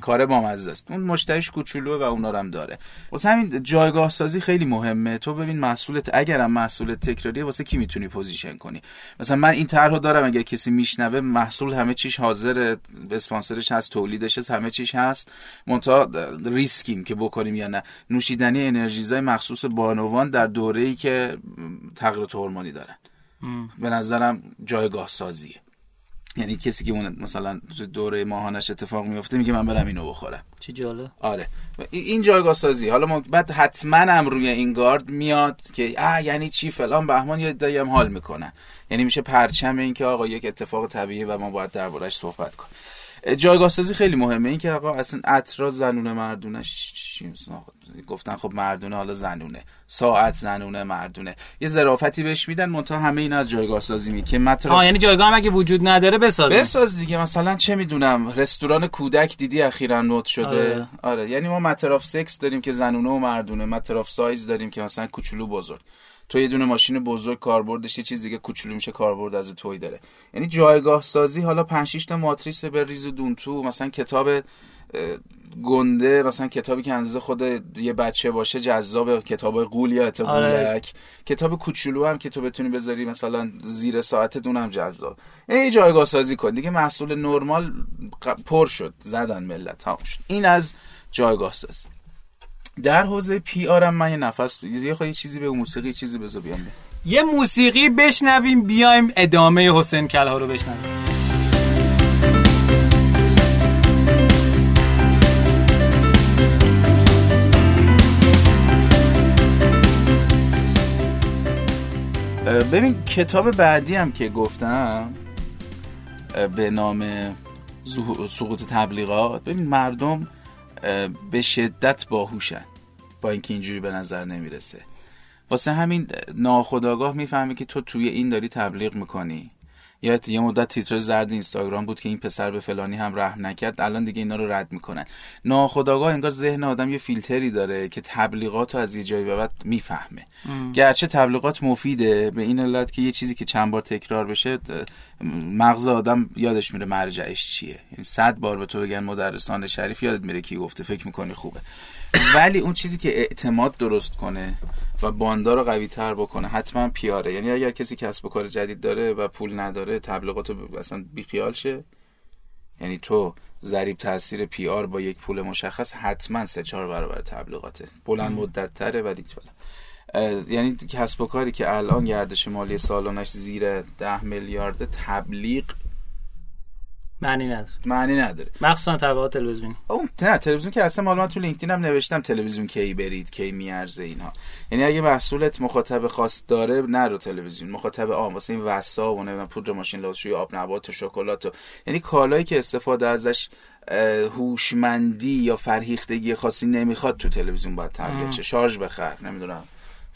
کار بامزه است. اون مشتریش کوچولو و اونا هم داره. واسه همین جایگاه سازی خیلی مهمه. تو ببین محصولت اگرم محصول تکراریه واسه کی می‌تونی position کنی؟ مثلا من این طرحو دارم اگر کسی میشنوه محصول همه چیش حاضر اسپانسرش هست تولیدش هست همه چیش هست. منتها ریسکیم که بکنیم یا نه. نوشیدنی انرژیزای مخصوص بانوان در دوره‌ای که تغییرات هورمونی دارن. به نظرم جایگاه سازیه. یعنی کسی که اون مثلا دوره ماهانش اتفاق میفته میگه من برم اینو بخورم. چی جالب. آره. این جایگاه سازی حالا بعد حتما هم روی این گارد میاد که آ یعنی چی؟ فلان بهمان یا دایم حال می‌کنن. یعنی میشه پرچم این که آقا یک اتفاق طبیعی و ما باید دربارش صحبت کنیم. جایگاه سازی خیلی مهمه. این که آقا اصلا اطرا زنونه مردونش چی گفتن خب مردونه حالا زنونه. ساعت زنونه مردونه. یه ظرافتی بهش میدن منتها همه اینا از جایگاه سازی می که مطرح یعنی جایگاه هم اگه وجود نداره بساز بساز دیگه مثلا چه می‌دونم رستوران کودک دیدی اخیرا نوت شده؟ آره. آره. یعنی ما متراف سکس داریم که زنونه و مردونه. متراف سایز داریم که مثلا کوچولو بزرگ. تو یه دونه ماشین بزرگ کاربردش یه چیز دیگه کوچولو میشه کاربرد از توی داره. یعنی جایگاه سازی حالا 5 تا ماتریس به ریز دون تو مثلا کتاب گنده مثلا کتابی که اندازه خود یه بچه باشه جذاب کتاب قولیات آره. کتاب کوچولو هم که تو بتونی بذاری مثلا زیر ساعت دونم جذاب. این جایگاه سازی کن. دیگه محصول نرمال پر شد. زدن ملت. تمام شد. این از جایگاه سازی در حوزه پی آرم من یه نفس یه خواهی چیزی به موسیقی چیزی بذار بیام. یه موسیقی بشنویم بیایم ادامه حسین کلها رو بشنویم. ببین کتاب بعدی هم که گفتم به نام سقوط تبلیغات ببین مردم به شدت باهوشن با اینکه اینجوری به نظر نمی‌رسه. واسه همین ناخداگاه می‌فهمی که تو توی این داری تبلیغ می‌کنی. یا یه مدت تیتر زرد اینستاگرام بود که این پسر به فلانی هم رحم نکرد. الان دیگه اینا رو رد می‌کنن. ناخداگاه انگار ذهن آدم یه فیلتری داره که تبلیغات رو از یه جایی به بعد می‌فهمه. گرچه تبلیغات مفیده به این علت که یه چیزی که چند بار تکرار بشه مغز آدم یادش میره مرجعش چیه. یعنی صد بار به تو بگن مدرسان شریف یادت میره کی گفته. فکر می‌کنی خوبه. ولی اون چیزی که اعتماد درست کنه و باندار رو قوی تر بکنه. حتما پیاره. یعنی اگر کسی کسب و کار جدید داره و پول نداره تبلیغات رو اصلا بیخیال شه. یعنی تو ضریب تاثیر پی آر با یک پول مشخص حتما سه چهار برابر تبلیغاته. بلند مدت تره ولی یعنی کسب و کاری که الان گردش مالی سالانش زیر ده میلیارد تبلیغ معنی نداره. معنی نداره. مخصوصا تبلیغات تلویزیونی. اون نه تلویزیون که اصلا مال من تو لینکدین هم نوشتم تلویزیون کی برید کی میارزه اینها. یعنی اگه محصولت مخاطب خاص داره نرو تلویزیون. مخاطب عام واسه این وسا و نمی‌دونم پودر ماشین لباسشویی آب نبات و شکلات و یعنی کالایی که استفاده ازش هوشمندی یا فرهیختگی خاصی نمی‌خواد تو تلویزیون باید تبلیغ شه شارژ بخر نمی‌دونم.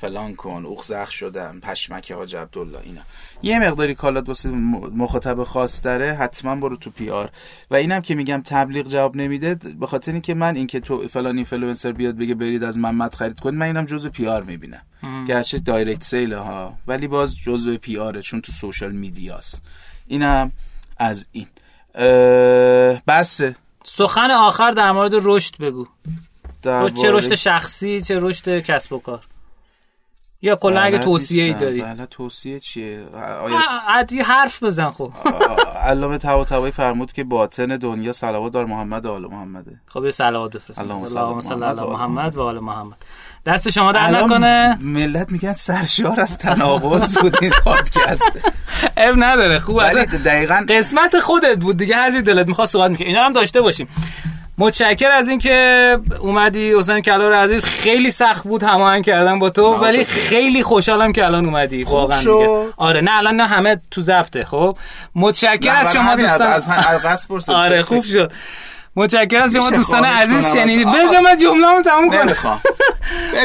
فلان کن اوخ زخم شدم پشمک حاج عبدالله اینا. یه مقداری کالات واسه مخاطب خاص داره حتما برو تو PR. و اینم که میگم تبلیغ جواب نمیده به خاطر اینکه من اینکه تو فلان اینفلوئنسر بیاد بگه برید از محمد خرید کنید من اینم جزء PR می‌بینم. گرچه direct sale ها ولی باز جزء PR ه چون تو social media ست اینم از این. بسه. سخن آخر در مورد رشد بگو. در چه رشد شخصی چه رشد کسب و کار؟ یا کلا اگه توصیه ای داری؟ بله توصیه چیه؟ عادی حرف بزن خب. علامه طباطبایی فرمود که باطن دنیا صلوات دار محمد و آل محمده. خب یه صلوات بفرست اللهم صل علی محمد و آل محمد دست شما در نکنه. ملت میگن سرشار از تناقض بود این پادکست. اب نداره خوب اصلا دقیقا قسمت خودت بود دیگه هر چی دلت می‌خواد صحبت می‌کنی اینا هم داشته باشیم. متشکر از اینکه اومدی. حسین کلار عزیز خیلی سخت بود هماهنگ کردن با تو ولی. خیلی خوشحالم که الان اومدی. واقعا. آره نه الان نه همه تو ضبطه. خب متشکر از شما دوستان. از قصد [LAUGHS] آره خوب شد. متشکر از شما دوستان عزیز شنیدید. بذار من جمله‌مو تموم کنم.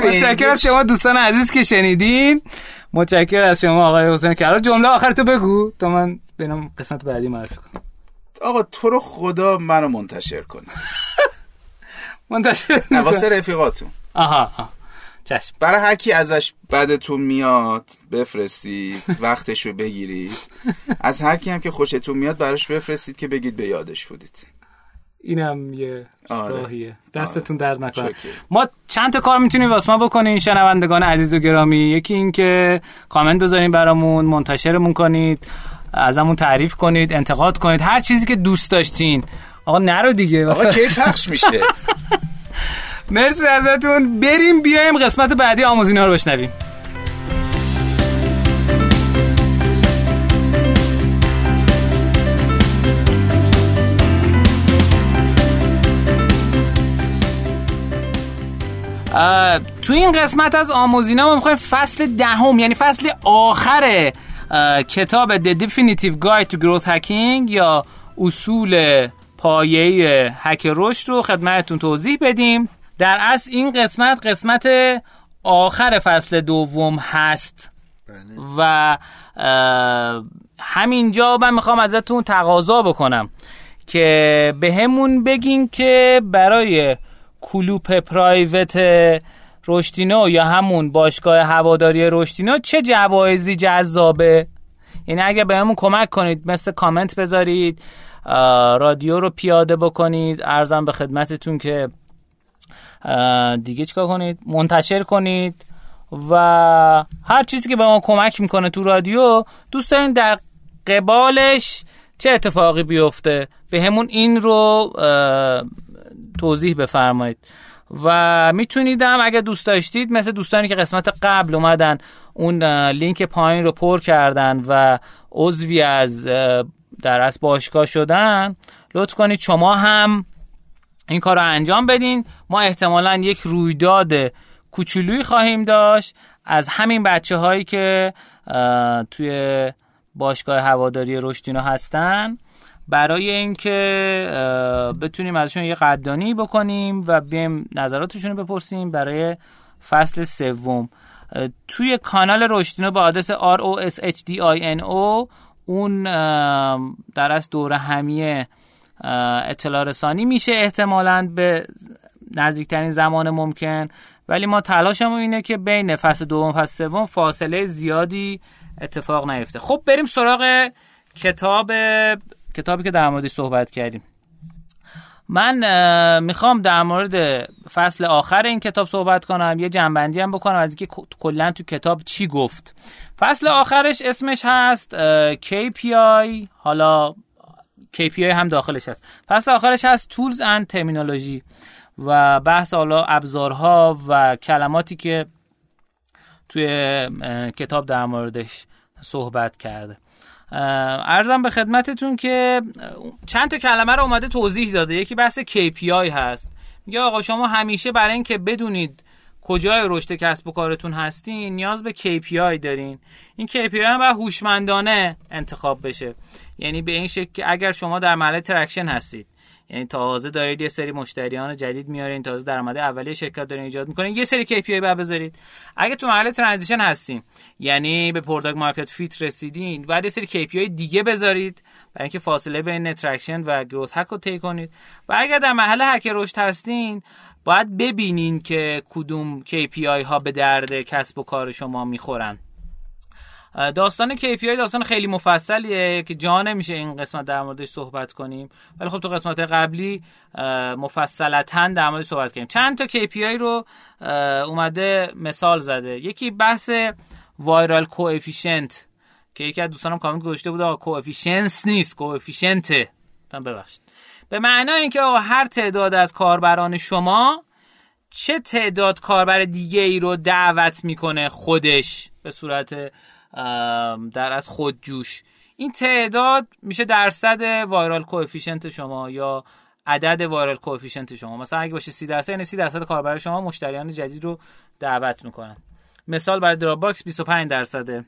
متشکر از شما دوستان عزیز که شنیدین. متشکر از شما آقای حسین کلار. جمله آخر تو بگو. تا من بینم قسمت بعدی معرفی کنم. آقا تو رو خدا منو منتشر کن [LAUGHS] منتشر نه واسه رفیقاتون. آها آها. چشم. برای هر کی ازش بعدتون میاد بفرستید وقتشو بگیرید. از هر کی هم که خوشتون میاد براش بفرستید که بگید به یادش بودید. اینم یه آره. راهیه. دستتون درد نکنه. ما چند تا کار می‌تونیم واسه ما بکنین شنوندگان عزیز و گرامی. یکی این که کامنت بذارین برامون منتشرمون کنید. ازمون تعریف کنید انتقاد کنید هر چیزی که دوست داشتین. آقا نرو دیگه. آقا کی پخش میشه؟ [LAUGHS] مرسی ازتون. بریم بیایم قسمت بعدی آموزینا رو بشنویم. تو این قسمت از آموزینا ما می‌خوایم فصل دهم یعنی فصل آخر اه، کتاب The Definitive Guide to Growth Hacking یا اصول پایه هک رشد رو خدمتتون توضیح بدیم. در اصل این قسمت قسمت آخر فصل دوم هست. و اه، همینجا من می‌خوام ازتون تقاضا بکنم که به همون بگین که برای کلوپ پرایوت رشتینو یا همون باشگاه هواداری رشتینو چه جوایزی جذابه؟ یعنی اگه به همون کمک کنید مثل کامنت بذارید رادیو رو پیاده بکنید. ارزم به خدمتتون که دیگه چیکار کنید؟ منتشر کنید. و هر چیزی که به ما کمک می‌کنه تو رادیو دوست دارین در قبالش چه اتفاقی بیفته؟ به همون این رو توضیح بفرمایید. و میتونیدم اگه دوست داشتید مثل دوستانی که قسمت قبل اومدن اون لینک پایین رو پر کردن و عضوی از در از باشگاه شدن لطف کنید شما هم این کار رو انجام بدین. ما احتمالا یک رویداد کوچولویی خواهیم داشت از همین بچه هایی که توی باشگاه هواداری رشدینو هستن. برای اینکه بتونیم ازشون یه قدردانی بکنیم و بیم نظراتشون رو بپرسیم برای فصل سوم. توی کانال رشدینو با آدرس R O S H D I N O اون در از دوره همیه اطلاع رسانی میشه احتمالاً به نزدیکترین زمان ممکن. ولی ما تلاشمون اینه که بین فصل دوم و فصل سوم فاصله زیادی اتفاق نیفته. خب بریم سراغ کتاب کتابی که در موردش صحبت کردیم. من می‌خوام در مورد فصل آخر این کتاب صحبت کنم یه جنبندی هم بکنم از اینکه کلا تو کتاب چی گفت. فصل آخرش اسمش هست KPI حالا KPI هم داخلش هست. فصل آخرش هست Tools and Terminology و بحث حالا ابزارها و کلماتی که توی کتاب در موردش صحبت کرده. عرضم به خدمتتون که چند تا کلمه رو اومده توضیح داده. یکی بحث KPI هست. میگه آقا شما همیشه برای اینکه بدونید کجای رشد کسب و کارتون هستین نیاز به KPI دارین. این KPI هم باید هوشمندانه انتخاب بشه. یعنی به این شکل که اگر شما در مرحله traction هستید. یعنی تازه دارید یه سری مشتریان جدید میارین تازه درآمد اولیه شرکت دارین ایجاد می‌کنین. یه سری KPI باید بذارید. اگه تو مرحله transition هستیم یعنی به product market fit رسیدین باید یه سری KPI دیگه بذارید برای اینکه فاصله بین traction و growth hack رو طی کنید. و اگر در مرحله هک رشد هستین باید ببینین که کدوم KPI ها به درد کسب و کار شما می‌خورن. داستان KPI داستان خیلی مفصلیه که جا نمیشه این قسمت در موردش صحبت کنیم. ولی خب تو قسمت قبلی مفصلا در موردش صحبت کنیم چند تا KPI رو اومده مثال زده. یکی بحث وایرال کوافیشنت که یکی از دوستانم کامنت گذاشته بود آقا کوافیشنس نیست کوافیشنته ببخشید. به معنای اینکه هر تعداد از کاربران شما چه تعداد کاربر دیگه ای رو دعوت می‌کنه خودش؟ به صورت در از خود جوش این تعداد میشه درصد وایرال کوفیشنت شما یا عدد viral coefficient شما. مثلا اگه باشه 30 درصد یعنی 30 درصد کاربر شما مشتریان جدید رو دعوت می‌کنن. مثال برای دراپ باکس 25 درصده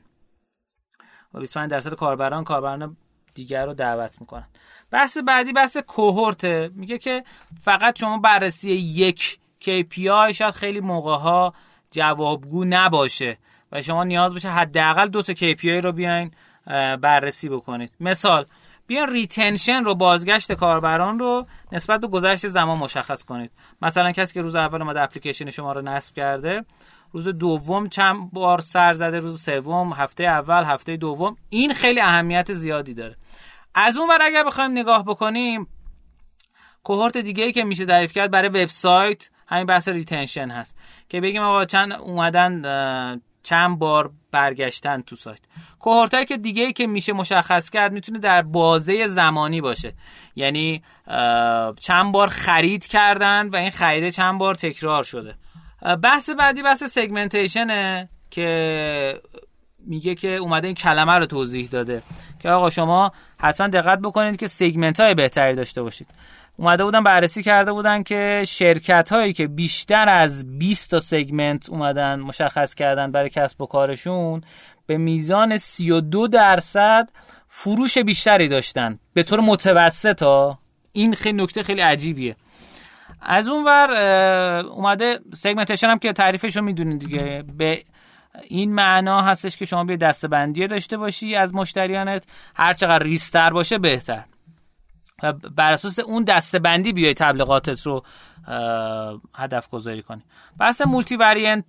و 25 درصد کاربران کاربران دیگر رو دعوت می‌کنن. بحث بعدی بحث cohort ه میگه که فقط شما بررسی یک KPI شاید خیلی موقع ها جوابگو نباشه. و شما نیاز بشه حداقل دو تا KPI رو بیاین بررسی بکنید. مثال بیان retention رو بازگشت کاربران رو نسبت به گذشت زمان مشخص کنید. مثلا کسی که روز اول اومده اپلیکیشن شما رو نصب کرده روز دوم چند بار سر زده روز سوم هفته اول هفته دوم این خیلی اهمیت زیادی داره. از اون ور اگر بخوایم نگاه بکنیم cohort دیگه ای که میشه تعریف کرد برای وبسایت همین بحث retention هست. که بگیم آقا چند اومدن چند بار برگشتن تو سایت. کوهورت که دیگه ای که میشه مشخص کرد می‌تونه در بازه زمانی باشه. یعنی چند بار خرید کردن و این خریده چند بار تکرار شده. بحث بعدی بحث سگمنتیشنه که میگه که اومده این کلمه رو توضیح داده. که آقا شما حتما دقت بکنید که سگمنت های بهتری داشته باشید. اومده بودن بررسی کرده بودن که شرکت هایی که بیشتر از 20 تا سگمنت اومدن مشخص کردن برای کسب و کارشون به میزان 32 درصد فروش بیشتری داشتن. به طور متوسط ها. این خیلی نکته خیلی عجیبیه. از اون ور اومده سگمنتشن هم که تعریفش رو می‌دونید دیگه. به این معنا هستش که شما به دستبندی داشته باشی. از مشتریانت هر چقدر ریستر باشه بهتر. بر اساس اون دستبندی بیای تبلیغاتت رو هدف گذاری کنی. بحث multivariate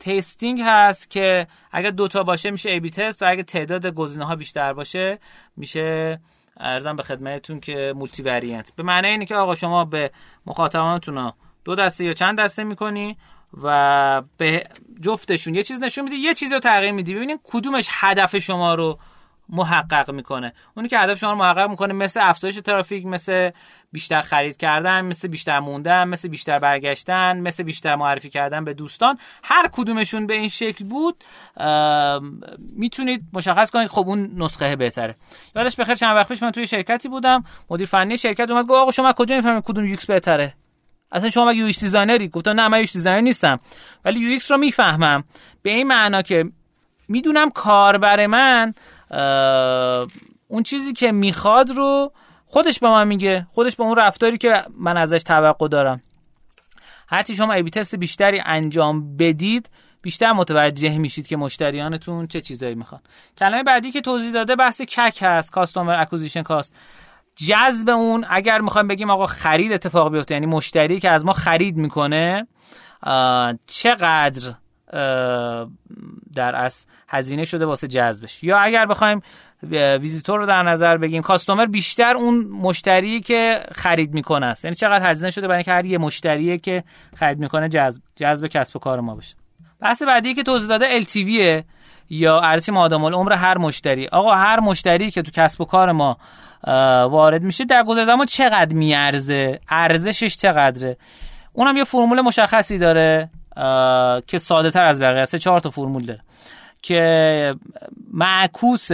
testing هست که اگر دوتا باشه میشه A/B test و اگه تعداد گزینه ها بیشتر باشه میشه عرضم به خدمتتون که multivariate به معنی اینه که آقا شما به مخاطبانتون دو دسته یا چند دسته می‌کنی و به جفتشون یه چیز نشون میدی یه چیز رو تغییر میدی. ببینید کدومش هدف شما رو محقق می‌کنه. اونی که هدف شما رو محقق می‌کنه مثل افزایش ترافیک مثل بیشتر خرید کردن مثل بیشتر موندن مثل بیشتر برگشتن مثل بیشتر معرفی کردن به دوستان. هر کدومشون به این شکل بود می‌تونید مشخص کنید. خب اون نسخه بهتره. یادش بخیر چند وقت پیش من توی شرکتی بودم. مدیر فنی شرکت اومد گفت آقا شما کجا می‌فهمید کدوم UX بهتره؟ اصلا شما مگه UX designer ی؟ گفتم نه من UX designer نیستم. ولی UX رو می‌فهمم. به این معنا که می‌دونم کاربر من اون چیزی که می‌خواد رو خودش به من میگه. خودش به اون رفتاری که من ازش توقع دارم. هرچی شما ای تست بیشتری انجام بدید بیشتر متوجه میشید که مشتریانتون چه چیزایی می‌خوان. کلمه بعدی که توضیح داده بحث کک هست کاستومر اکوزیشن کاست جذب اون اگر می‌خوایم بگیم آقا خرید اتفاق بیفته یعنی مشتری که از ما خرید می‌کنه چقدر در از هزینه شده واسه جذبش. یا اگر بخوایم ویزیتور رو در نظر بگیم کاستومر بیشتر اون مشتری که خرید می‌کنه است. یعنی چقدر هزینه شده برای اینکه هر یه مشتری که خرید می‌کنه جذب جذب کسب و کار ما بشه. بحث بعدی که توضیح داده LTV یا ارزش مادام عمر هر مشتری. آقا هر مشتری که تو کسب و کار ما وارد میشه در گذر زمان چقدر میارزه؟ ارزشش چقدره؟ اونم یه فرمول مشخصی داره. که ساده تر از بقیه است. چهار تا فرمول داره. که معکوس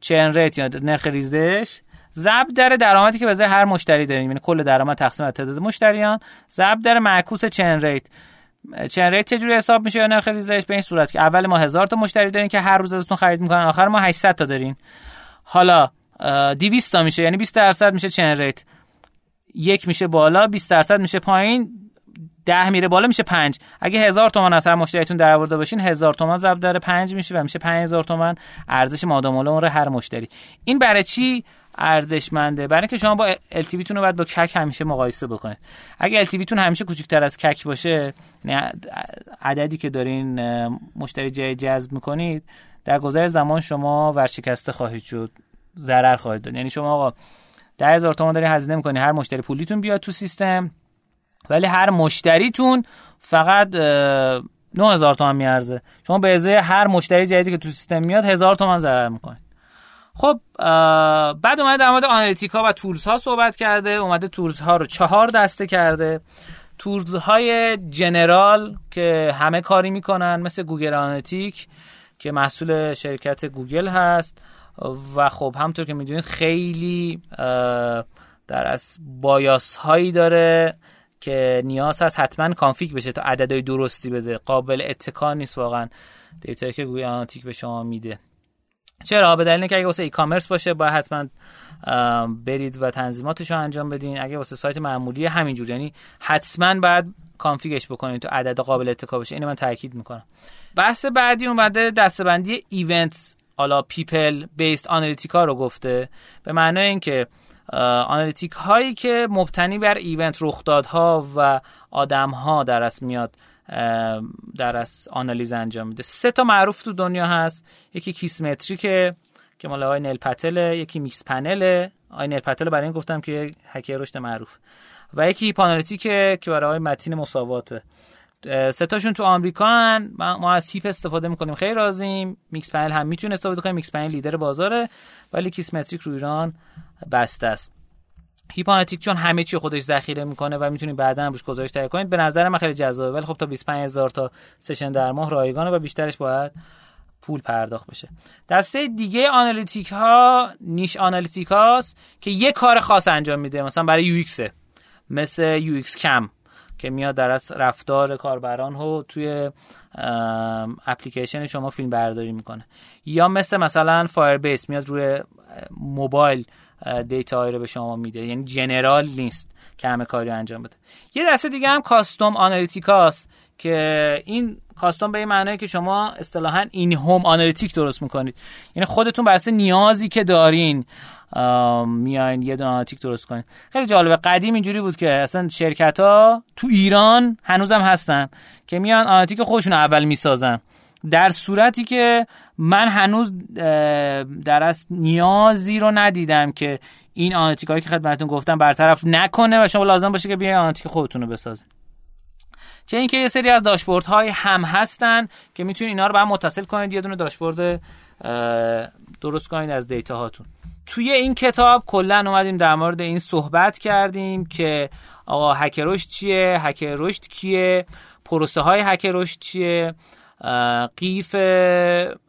churn rate یا نرخ ریزش ضرب در درآمدی که به هر مشتری داریم. یعنی کل درآمد تقسیم بر تعداد مشتریان. ضرب در معکوس churn rate. churn rate چجوری حساب میشه یا نرخ ریزش؟ به این صورت که اول ما هزار تا مشتری داریم که هر روز ازتون خرید می‌کنن. آخر ما 800 تا داریم حالا 200 تا میشه. یعنی 20 درصد میشه churn rate. یک میشه بالا 20 درصد میشه پایین. ده میره بالا میشه پنج. اگه هزار تومن از هر مشتریتون در آورده باشین هزار تومن ضرب در پنج میشه و میشه پنج هزار تومن ارزش مادام عمر هر مشتری. این برای چی ارزشمنده؟ برای اینکه شما با LTV تون رو باید با کک همیشه مقایسه بکنید. اگه LTV تون همیشه کوچکتر از کک باشه عددی که دارین مشتری جای جذب می‌کنید در گذر زمان شما ورشکسته خواهید شد ضرر خواهید داد. یعنی شما آقا ده هزار تومان داری هزینه می‌کنی هر مشتری پولیتون بیاد تو سیستم ولی هر مشتریتون فقط 9000 تومان میارزه. شما به ازای هر مشتری جدیدی که تو سیستم میاد هزار تومان ضرر می‌کنید. خب بعد اومده در مورد analytics و tools ها صحبت کرده. اومده tools ها رو چهار دسته کرده. tools های general که همه کاری می‌کنن مثل Google Analytic که محصول شرکت گوگل هست. و خب همطور که می‌دونید خیلی در از bias هایی داره. که نیاز هست حتما config بشه تا عددهای درستی بده. قابل اتکا نیست واقعا. دیتایی که Google Analytic به شما میده. چرا؟ به دلیل اینکه اگه واسه e-commerce باشه باید حتما برید و تنظیماتش رو انجام بدین. اگه واسه سایت معمولی همینجور. یعنی حتما باید config ش بکنید تو عدد قابل اتکا بشه. اینو من تاکید می‌کنم. بحث بعدی اومده دستبندی ایونت حالا پیپل بیست آنالیتیکا رو گفته. به معنای اینکه آنالیتیک هایی که مبتنی بر ایونت رخدادها و آدم ها در از میاد در از آنالیز انجام میده. سه تا معروف تو دنیا هست. یکی کیسمتریکه که مال آقای نیل پتل یکی میکس پنل آقای نیل پتل برای این گفتم که هکر رشد معروف. و یکی هیپانالیتیکه که برای آقای متین مساواته ستاشون تو آمریکا هن. ما از Heap استفاده می‌کنیم. خیلی راضیم. Mixpanel هم می‌تونه استفاده کنیم Mixpanel leader بازاره. ولی Kissmetrics رو ایران بسته است. Heap Analytics چون همه چی خودش ذخیره می‌کنه و می‌تونید بعدا روش گزارش تهیه کنید به نظر من خیلی جذابه. ولی خب تا 25000 تا session در ماه رایگانه و بیشترش باید پول پرداخت بشه. دسته دیگه analytic ها niche analytic هاست که یه کار خاص انجام میده. مثلا برای UX مثل UXCam که میاد در از رفتار کاربران رو توی اپلیکیشن شما فیلم برداری می‌کنه. یا مثل مثلا Firebase میاد روی موبایل data رو به شما میده. یعنی general نیست که همه کاری انجام بده. یه دسته دیگه هم custom analytics ست که این custom به این معنی که شما اصطلاحا in-home analytic درست می‌کنید. یعنی خودتون بر نیازی که دارین میاین یه دونه analytic درست کنید خیلی جالبه. قدیم اینجوری بود که اصلا شرکت ها تو ایران هنوزم هستن که میان analytic خودشون اول می‌سازن. در صورتی که من هنوز در از نیازی رو ندیدم که این analytic هایی که خدمتتون گفتم برطرف نکنه و شما لازم باشه که بیاین analytic خودتون رو بسازید چه اینکه یه سری از داشبورد های هم هستن که می‌تونید اینا رو به هم متصل کنید یه دونه داشبورد درست کنید از data هاتون توی این کتاب کلا اومدیم در مورد این صحبت کردیم که آقا هک رشد چیه هکر رشد کیه پروسه های هک رشد چیه قیف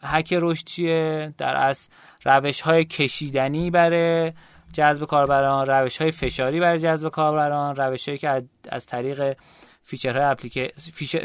هک رشد چیه؟ در از روش های کشیدنی برای جذب کاربران روش های فشاری برای جذب کاربران روش هایی که از طریق feature های applic...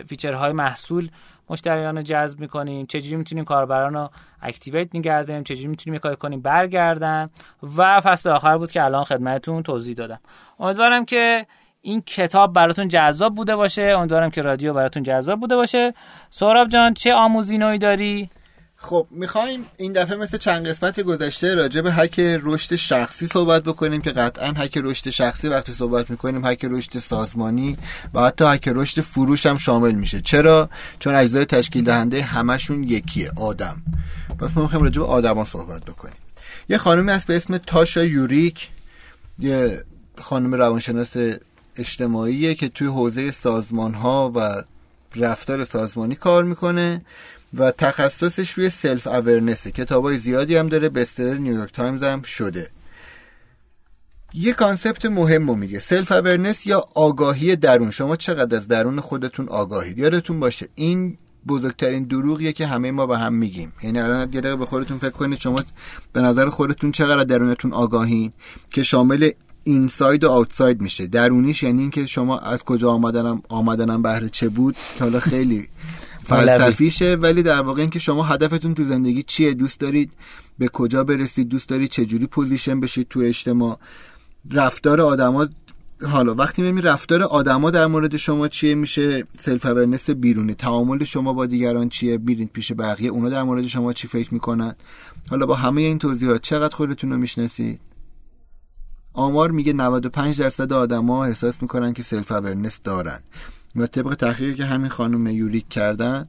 feature های محصول مشتریان رو جذب می‌کنیم. چجوری می‌تونیم کاربران رو اکتیویت نگردیم؟ چجوری می‌تونیم کار کنیم؟ برگردن. و فصل آخر بود که الان خدمتتون توضیح دادم. امیدوارم که این کتاب براتون جذاب بوده باشه. امیدوارم که رادیو براتون جذاب بوده باشه. سهراب جان چه آموزینوی داری؟ خب می‌خوایم این دفعه مثل چند قسمت گذشته راجع به حک رشد شخصی صحبت بکنیم که قطعا حک رشد شخصی وقتی صحبت می‌کنیم حک رشد سازمانی و حتی هک رشد فروش هم شامل میشه. چرا؟ چون اجزای تشکیل دهنده همشون یکیه آدم. پس ما می‌خوایم راجع به آدما صحبت بکنیم. یه خانمی هست به اسم تاشا یوریک. یه خانم روانشناس اجتماعیه که توی حوزه سازمان ها و رفتار سازمانی کار می‌کنه و تخصصش روی self-awareness ه کتابای زیادی هم داره best seller New York Times هم شده. یه concept مهم رو میگه. self-awareness یا آگاهی درون. شما چقدر از درون خودتون آگاهید؟ یادتون باشه این بزرگترین دروغیه که همه ما به هم میگیم. یعنی الان یه به خودتون فکر کنید شما به نظر خودتون چقدر درونتون آگاهین که شامل inside و outside میشه. درونیش یعنی اینکه شما از کجا آمدنم آمدنم بهر چه بود که حالا خیلی [LAUGHS] فلسفیشه ولی در واقع اینکه شما هدفتون تو زندگی چیه دوست دارید به کجا برسید دوست دارید چجوری position بشید تو اجتماع. رفتار آدما حالا وقتی می‌بینی رفتار آدما در مورد شما چیه میشه self-awareness بیرونی. تعامل شما با دیگران چیه؟ برین پیش بقیه اونا در مورد شما چی فکر می‌کنن؟ حالا با همه این توضیحات چقدر خودتون رو می‌شناسید؟ آمار میگه 95 درصد آدما احساس می‌کنن که self-awareness دارن. و طبق تحقیقی که همین خانم یوریک کردن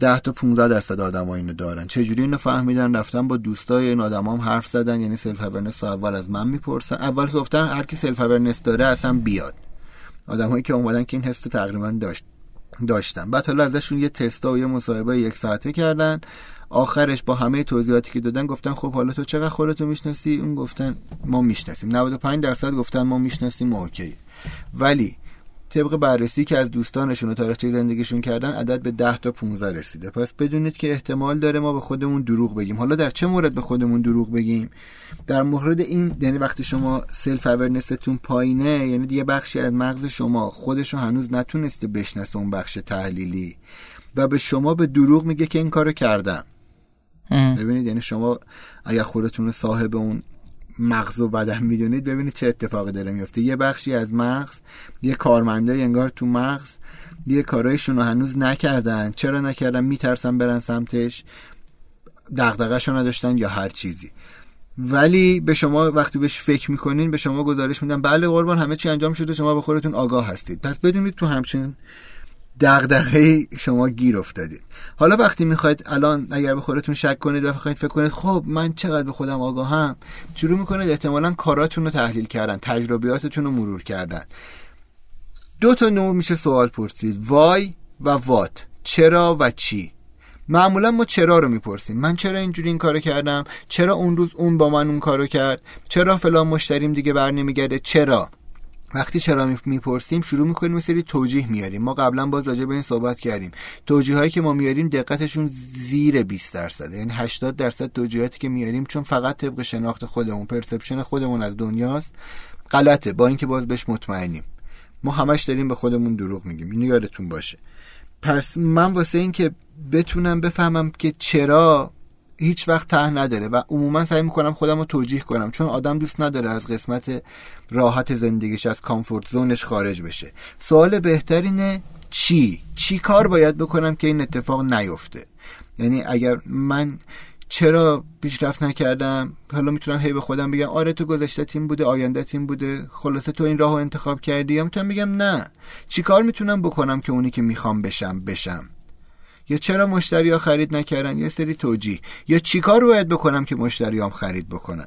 10 تا 15 درصد آدما اینو دارن. چجوری اینو فهمیدن؟ رفتن با دوستای این آدما هم حرف زدن یعنی self-awareness اول از من می‌پرسن. اول که گفتن هر کی self-awareness داره اصلا بیاد. آدمایی که اومدن که این حس تقریبا داشت داشتن. بعد حالا ازشون یه تستا و یه مصاحبه یک ساعته کردن. آخرش با همه توضیحاتی که دادن گفتن خب حالا تو چقدر خودتو می‌شناسی؟ اون گفتن ما می‌شناسیم. 95 درصد گفتن ما می‌شناسیم ما OK. ولی طبق بررسی که از دوستانشون و تاریخچه زندگیشون کردن عدد به 10 تا 15 رسیده. پس بدونید که احتمال داره ما به خودمون دروغ بگیم. حالا در چه مورد به خودمون دروغ بگیم؟ در مورد این یعنی وقتی شما سلف اورنستون پایینه یعنی دیگه بخشی از مغز شما خودشو هنوز نتونسته بشناسه اون بخش تحلیلی و به شما به دروغ میگه که این کارو کردم ببینید یعنی شما اگر خودتون رو صاحب اون مغز و بدن می‌دونید ببینید چه اتفاقی داره میفته یه بخشی از مغز یه کارمنده انگار تو مغز یه کارایشون رو هنوز نکردن. چرا نکردن؟ میترسن برن سمتش دغدغه‌شو نداشتن یا هر چیزی. ولی به شما وقتی بهش فکر می‌کنین به شما گزارش میدن. بله قربان همه چی انجام شده شما به خودتون آگاه هستید. پس بدونید تو همچین دغدغه شما گیر افتادید. حالا وقتی می‌خواید الان اگر به خودتون شک کنید و بخواید فکر کنید خب من چقدر به خودم آگاهم شروع می‌کنید احتمالا کاراتون رو تحلیل کردن تجربیاتتون رو مرور کردن. دو تا نوع میشه سوال پرسید. وای و وات. چرا و چی؟ معمولا ما چرا رو می‌پرسیم. من چرا اینجوری این کارو کردم؟ چرا اون روز اون با من اون کارو کرد؟ چرا فلان مشتریم دیگه بر نمیگرده؟ چرا؟ وقتی چرا می‌پرسیم شروع می‌کنیم سری توجیه میاریم. ما قبلا باز راجع به این صحبت کردیم. توجیه هایی که ما میاریم دقتشون زیر 20 درصد. یعنی 80 درصد توجیهاتی که میاریم چون فقط طبق شناخت خودمون پرسپشن خودمون از دنیاست غلطه. با اینکه باز بهش مطمئنیم. ما همش داریم به خودمون دروغ میگیم. اینو یادتون باشه. پس من واسه اینکه بتونم بفهمم که چرا هیچ وقت ته نداره و عموما سعی می‌کنم خودم رو توجیه کنم چون آدم دوست نداره از قسمت راحت زندگیش از کامفورت زونش خارج بشه. سوال بهترینه چی؟ چی کار باید بکنم که این اتفاق نیفته؟ یعنی اگر من چرا پیشرفت نکردم؟ حالا می‌تونم هی به خودم بگم آره تو گذشته تیم بوده آینده تیم بوده خلاصه تو این راهو انتخاب کردی؟ یا می‌تونم بگم نه. چی کار می‌تونم بکنم که اونی که می‌خوام بشم بشم؟ یا چرا مشتری ها خرید نکردن؟ یه سری توجیه. یا چیکار باید بکنم که مشتری هم خرید بکنن؟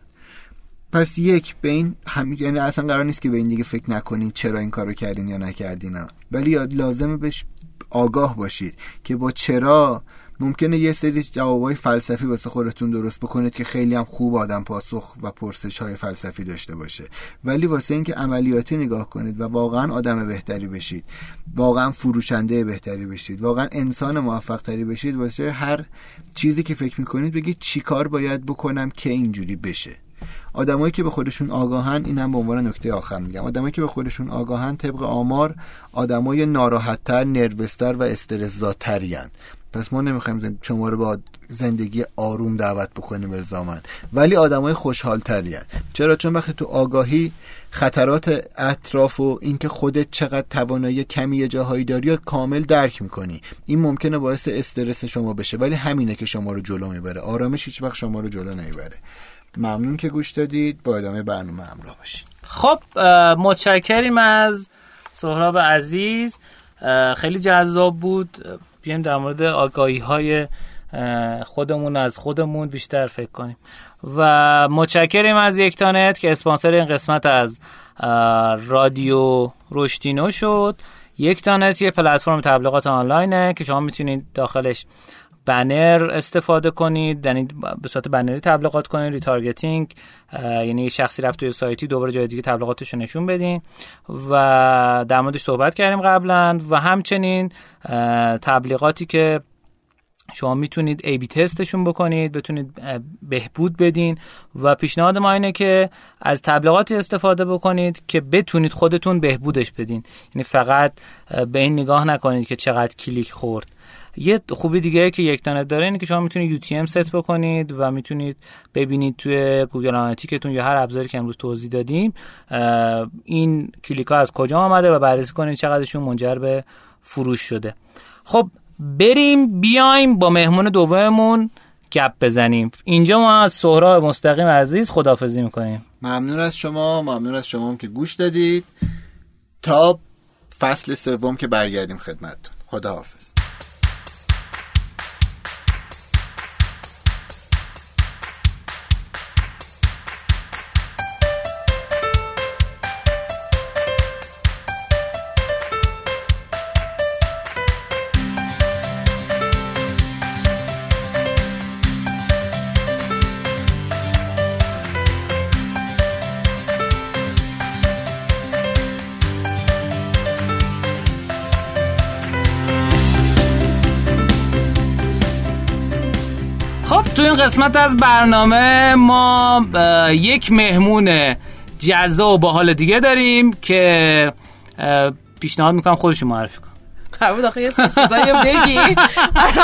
پس یک به این هم... یعنی اصلا قرار نیست که به این دیگه فکر نکنین چرا این کارو کردین یا نکردین ولی لازمه بهش آگاه باشید که با چرا ممکنه یه سری جوابای فلسفی واسه خودتون درست بکنید که خیلی هم خوب آدم پاسخ و پرسش های فلسفی داشته باشه. ولی واسه اینکه عملیاتی نگاه کنید و واقعا آدم بهتری بشید واقعا فروشنده بهتری بشید واقعا انسان موفق تری بشید واسه هر چیزی که فکر می‌کنید بگید چیکار باید بکنم که اینجوری بشه. آدمایی که به خودشون آگاهن این هم به عنوان نکته آخر میگم. آدمایی که به خودشون آگاهن طبق آمار آدمای ناراحتتر نروستر و استرسزاترین پس ما نمی‌خوایم شما رو با زندگی آروم دعوت بکنیم الزامن ولی آدمای خوشحال ترین چرا؟ چون وقتی تو آگاهی خطرات اطراف و اینکه خودت چقدر توانایی کمی جاهایی داری و کامل درک می‌کنی. این ممکنه باعث استرس شما بشه. ولی همینه که شما رو جلو می‌بره. آرامش هیچ وقت شما رو جلو نمی‌بره. ممنون که گوش دادید. با ادامه برنامه همراه باشید. خب متشکریم از سهراب عزیز. خیلی جذاب بود. بیایم در مورد آگاهی های خودمون از خودمون بیشتر فکر کنیم. و متشکریم از یکتانت که اسپانسر این قسمت از رادیو رشدینو شد. یکتانت یه پلتفرم تبلیغات آنلاینه که شما می‌تونید داخلش بنر استفاده کنید یعنی به صورت بنری تبلیغات کنید retargeting یعنی شخصی رفت توی سایتی دوباره جای دیگه تبلیغاتش رو نشون بدین. و در موردش صحبت کردیم قبلا و همچنین تبلیغاتی که شما می‌تونید A/B test شون بکنید بتونید بهبود بدین. و پیشنهاد ما اینه که از تبلیغاتی استفاده بکنید که بتونید خودتون بهبودش بدین. یعنی فقط به این نگاه نکنید که چقدر کلیک خورد. یه خوبی دیگه که یکتانت داره اینه که شما می‌تونید UTM set بکنید و می‌تونید ببینید توی Google Analytics تون یا هر ابزاری که امروز توضیح دادیم این کلیک ها از کجا آمده و بررسی کنید چقدرشون منجر به فروش شده. خب بریم بیایم با مهمون دوممون گپ بزنیم. اینجا ما از سهراب مستقیم عزیز خدافزی می‌کنیم. ممنون از شما ممنون از شما که گوش دادید. تا فصل سوم که برگردیم خدمتتون. خداحافظ. قسمت از برنامه ما یک مهمون جزا و باحال دیگه داریم که پیشنهاد می‌کنم خودشون معرفی کن بود آخه یه چیزایی رو بگی.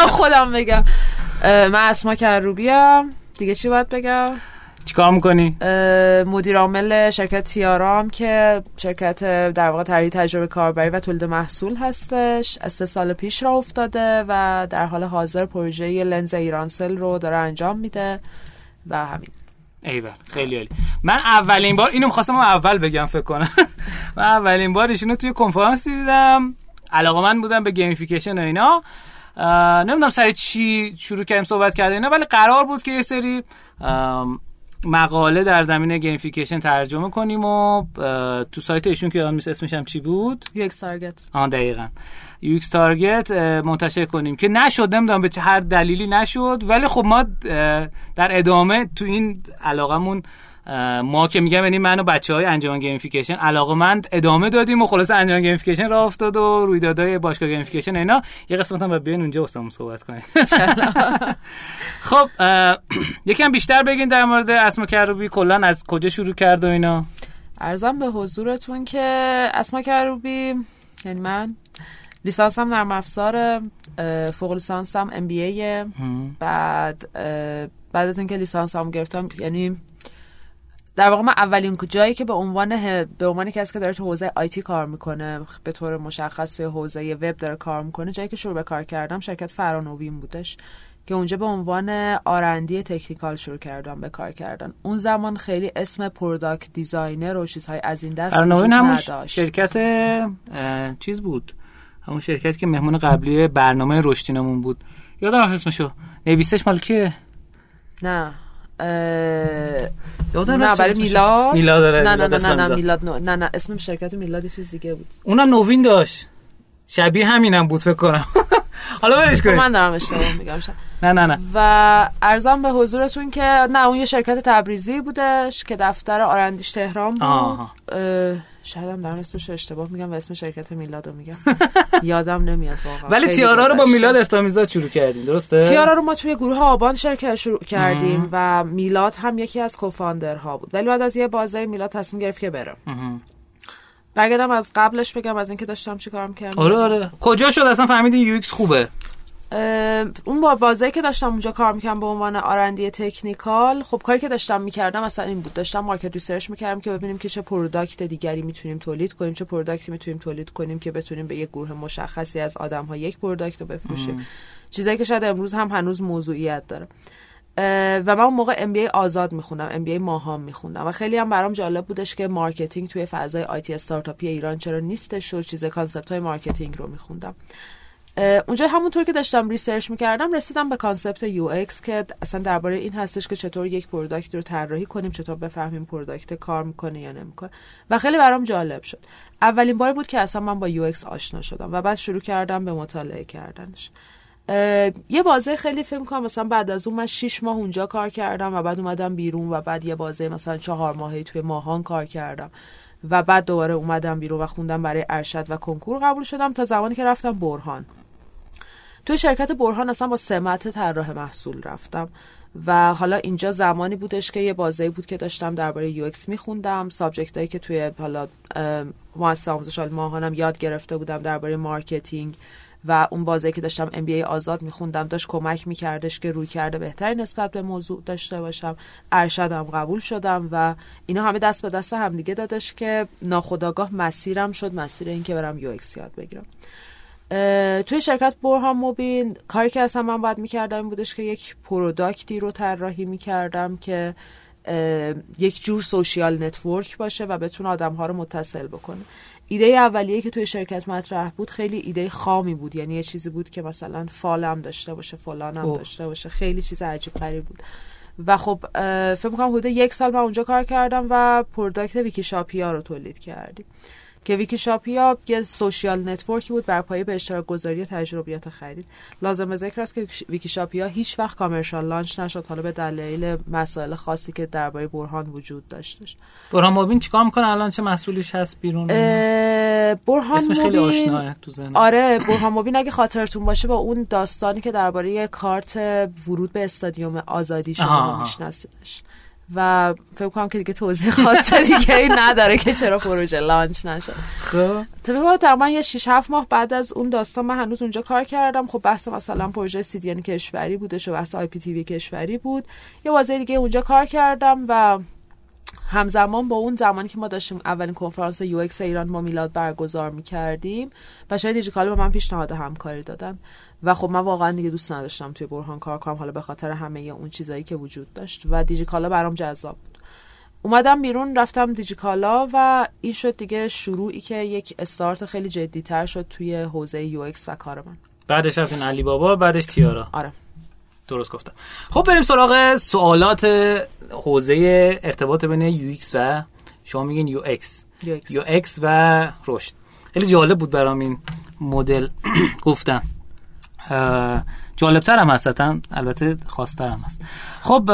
خودم بگم. من اسما کروبیم دیگه چی باید بگم؟ چیکار می‌کنی؟ مدیر عامل شرکت تیارام که شرکت در واقع طراحی تجربه کاربری و تولید محصول هستش از سه سال پیش را افتاده و در حال حاضر پروژه لنز ایرانسل رو داره انجام میده و همین. ایول خیلی عالی. من اولین بار اینو می‌خواستم اول بگم فکر کنم. [LAUGHS] من اولین بار ایشونو توی کنفرانس دیدم. علاقه‌مند بودم به gamification و اینا. نمی‌دونم سر چی شروع کردیم صحبت کرده اینا ولی قرار بود که یه سری مقاله در زمینه gamification ترجمه کنیم و تو سایت ایشون که یادم اسمش هم چی بود؟ ایکس تارگت. آن دقیقا. UX Target منتشر کنیم. که نشد نمی‌دونم به چه هر دلیلی نشد. ولی خب ما در ادامه تو این علاقمون ما که میگم یعنی من و بچه های انجمن gamification علاقه مند ادامه دادیم و خلاصه انجمن gamification راه افتاد و رویدادهای باشگاه gamification اینا. یه قسمت هم باید بیان اونجا واسمون صحبت کنیم. [LAUGHS] خب یکم بیشتر بگین در مورد اسما کروبی کلا از کجا شروع کرد و اینا؟ عرضم به حضورتون که اسما کروبی یعنی من لیسانسم نرم افزار فوق لیسانسم MBA بعد بعد از اینکه لیسانسم گرفتم یعنی در واقع من اولین جایی که به عنوان به عنوان کسی که داره تو حوزه IT کار می‌کنه به طور مشخص توی حوزه وب داره کار می‌کنه جایی که شروع به کار کردم شرکت فرانوین بودش که اونجا به عنوان R&D technical شروع کردم به کار کردن. اون زمان خیلی اسم product designer و چیزهای از این دست فرانوین همون شرکت چیز بود. همون شرکت که مهمون قبلی برنامه رشدینمون بود. یادم اسمشو. نویسش مال کیه؟ نه. یادم نه برای میلاد. میلاد داره نه نه نه نه میلاد نه نه اسم شرکت میلاد چیز دیگه بود. اونم نوین داشت. شبیه همینم بود فکر کنم. [LAUGHS] حالا ولش کنید من دارم اشتباه میگم نه نه نه. و ارزم به حضورتون که نه اون یه شرکت تبریزی بودش که دفتر آرندیش تهران بود. شاید هم دارم اسمش اشتباه میگم و اسم شرکت میلاد رو میگم. [LAUGHS] یادم نمیاد واقعا. ولی تیارا رو با میلاد اسلامیزاد شروع کردیم درسته؟ تیارا رو ما توی گروه آبان شرکت شروع کردیم و میلاد هم یکی از co-founder ها بود. ولی بعد از یه بازه میلاد تصمیم گرفت که بره. برگردم از قبلش بگم از اینکه داشتم چیکار می‌کردم. آره آره. کجا شد؟ اصلا فهمیدین UX خوبه؟ اون بازه‌ای که داشتم اونجا کار می‌کردم به عنوان R&D technical خب کاری که داشتم می‌کردم اصلا این بود. داشتم market research می‌کردم که ببینیم که چه product دیگری می‌تونیم تولید کنیم چه product ی می‌تونیم تولید کنیم که بتونیم به یک گروه مشخصی از آدم ها یک product رو بفروشیم. چیزایی که شاید امروز هم هنوز موضوعیت داره. و من اون موقع MBA آزاد میخوندم MBA ماهان میخوندم و خیلی هم برام جالب بودش که marketing توی فضای IT استارتاپی ایران چرا نیستش و چیز concept های marketing رو میخوندم. اونجا همونطور که داشتم research می‌کردم رسیدم به concept UX که اصلا درباره این هستش که چطور یک product رو طراحی کنیم چطور بفهمیم product کار می‌کنه یا نمی‌کنه. و خیلی برام جالب شد. اولین بار بود که اصلا من با UX آشنا شدم و بعد شروع کردم به مطالعه کردنش. یه بازه خیلی فکر کنم مثلا بعد از اون من 6 ماه اونجا کار کردم و بعد اومدم بیرون و بعد یه بازه مثلا چهار ماهی توی ماهان کار کردم. و بعد دوباره اومدم بیرون و خوندم برای ارشد و کنکور قبول شدم تا زمانی که رفتم برهان. توی شرکت برهان اصلا با سمت طراح محصول رفتم و حالا اینجا زمانی بودش که یه بازه بود که داشتم درباره UX میخوندم. subject هایی که توی حالا مؤسسه آموزش ماهانم یاد گرفته بودم درباره marketing و اون بازه‌ای که داشتم MBA آزاد میخوندم داشت کمک میکردش که رویکرد بهتری نسبت به موضوع داشته باشم. ارشدم قبول شدم و اینا همه دست به دست همدیگه دادش که ناخودآگاه مسیرم شد مسیر اینکه برم UX یاد بگیرم. توی شرکت برهان موبین کاری که اصلا من باید می‌کردم این بودش که یک product ی رو طراحی می‌کردم که یک جور social network باشه و بتونه آدم ها رو متصل بکنه. ایده اولیه که توی شرکت مطرح بود خیلی ایده خامی بود. یعنی یه چیزی بود که مثلا فلانم داشته باشه فلانم داشته باشه. خیلی چیز عجیب غریب بود. و خب فکر می‌کنم حدود یک سال من اونجا کار کردم و product ویکی شاپیا رو تولید کردیم. که ویکی شاپیا یه social network ی بود بر پایه به اشتراک گذاری تجربیات خرید. لازم ذکر است که ویکی شاپیا هیچ وقت commercial launch نشد حالا به دلایل مسائل خاصی که درباره برهان وجود داشتش. برهان مبین چیکار می‌کنه؟ الان چه مسئولیش هست بیرون برهان اسمش خیلی آشناه تو ذهنم. آره برهان مبین اگه خاطرتون باشه با اون داستانی که درباره کارت ورود به استادیوم آزادی شما میشناسیدش. و فکر کنم که دیگه توضیح خاص دیگه ای نداره که چرا پروژه launch نشد خب. فکر کنم تقریبا یه 6 7 ماه بعد از اون داستان من هنوز اونجا کار کردم. خب بحث مثلا پروژه CDN کشوری بودش و بحث IPTV کشوری بود. یه بازه‌ی دیگه اونجا کار کردم و همزمان با اون زمانی که ما داشتیم اولین کنفرانس UX ایران با میلاد برگزار می‌کردیم بچه‌های دیجیکالا به من پیشنهاد همکاری دادن. و خب من واقعا دیگه دوست نداشتم توی برهان کار کنم حالا به خاطر همه اون چیزایی که وجود داشت و دیجیکالا برام جذاب بود. اومدم بیرون رفتم دیجیکالا و این شد دیگه شروعی که یک استارت خیلی جدیتر شد توی حوزه UX و کار من بعدش رفتین علی بابا بعدش تیارا. آره. درست گفتم. خب بریم سراغ سوالات حوزه ارتباط بین UX و شما میگین یو ایکس. یو ایکس و رشد. خیلی جالب بود برام این مدل. [CLEARS THROAT] گفتم. جالبتر هم هست البته خاص‌تر هم هست. خب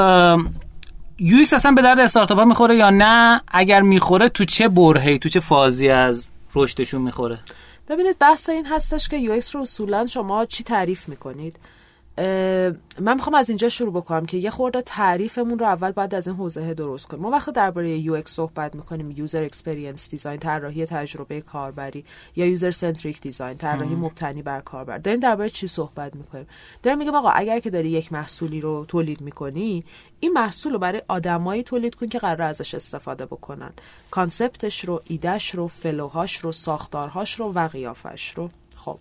UX اصلا به درد استارتاپ ها می‌خوره یا نه؟ اگر می‌خوره تو چه برهه‌ای تو چه فازی از رشدشون می‌خوره؟ ببینید بحث این هستش که UX رو اصولا شما چی تعریف می‌کنید؟ من می‌خوام از اینجا شروع بکنم که یه خورده تعریفمون رو اول باید از این حوزه درست کنیم. ما وقتی درباره UX صحبت می‌کنیم user experience design طراحی تجربه کاربری یا user centric design طراحی مبتنی بر کاربر داریم درباره چی صحبت می‌کنیم؟ داریم میگم آقا اگر که داری یک محصولی رو تولید می‌کنی این محصول رو برای آدمایی تولید کن که قرار ازش استفاده بکنن. concept ش رو ایدهش رو flow هاش رو ساختارهاش رو و قیافش رو. خب.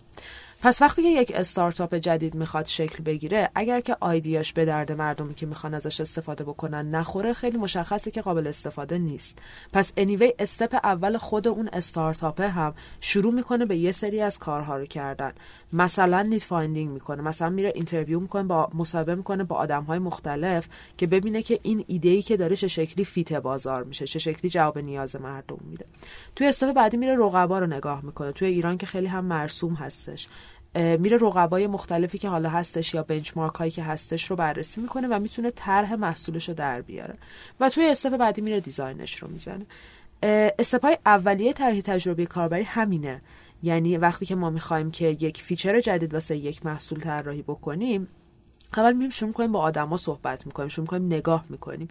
پس وقتی که یک استارتاپ جدید می‌خواد شکل بگیره اگر که idea ش به درد مردمی که می‌خوان ازش استفاده بکنن نخوره خیلی مشخصه که قابل استفاده نیست. پس anyway step اول خود اون استارتاپه هم شروع می‌کنه به یه سری از کارها رو کردن. مثلا need finding می‌کنه مثلا میره interview می‌کنه یا مصاحبه می‌کنه با آدم های مختلف که ببینه که این ایده ای که داره چه شکلی fit بازار میشه چه شکلی جواب نیاز مردم میده. توی step بعدی میره رقبا رو نگاه می‌کنه. توی ایران که خیلی هم مرسوم هستش. میره رقبای مختلفی که حالا هستش یا benchmark هایی که هستش رو بررسی می‌کنه و می‌تونه طرح محصولش رو در بیاره. و توی step بعدی میره design ش رو می‌زنه. step های اولیه طرح تجربه کاربری همینه. یعنی وقتی که ما می‌خوایم که یک feature جدید واسه یک محصول طراحی بکنیم اول میریم شروع می‌کنیم با آدما صحبت می‌کنیم شروع می‌کنیم نگاه می‌کنیم.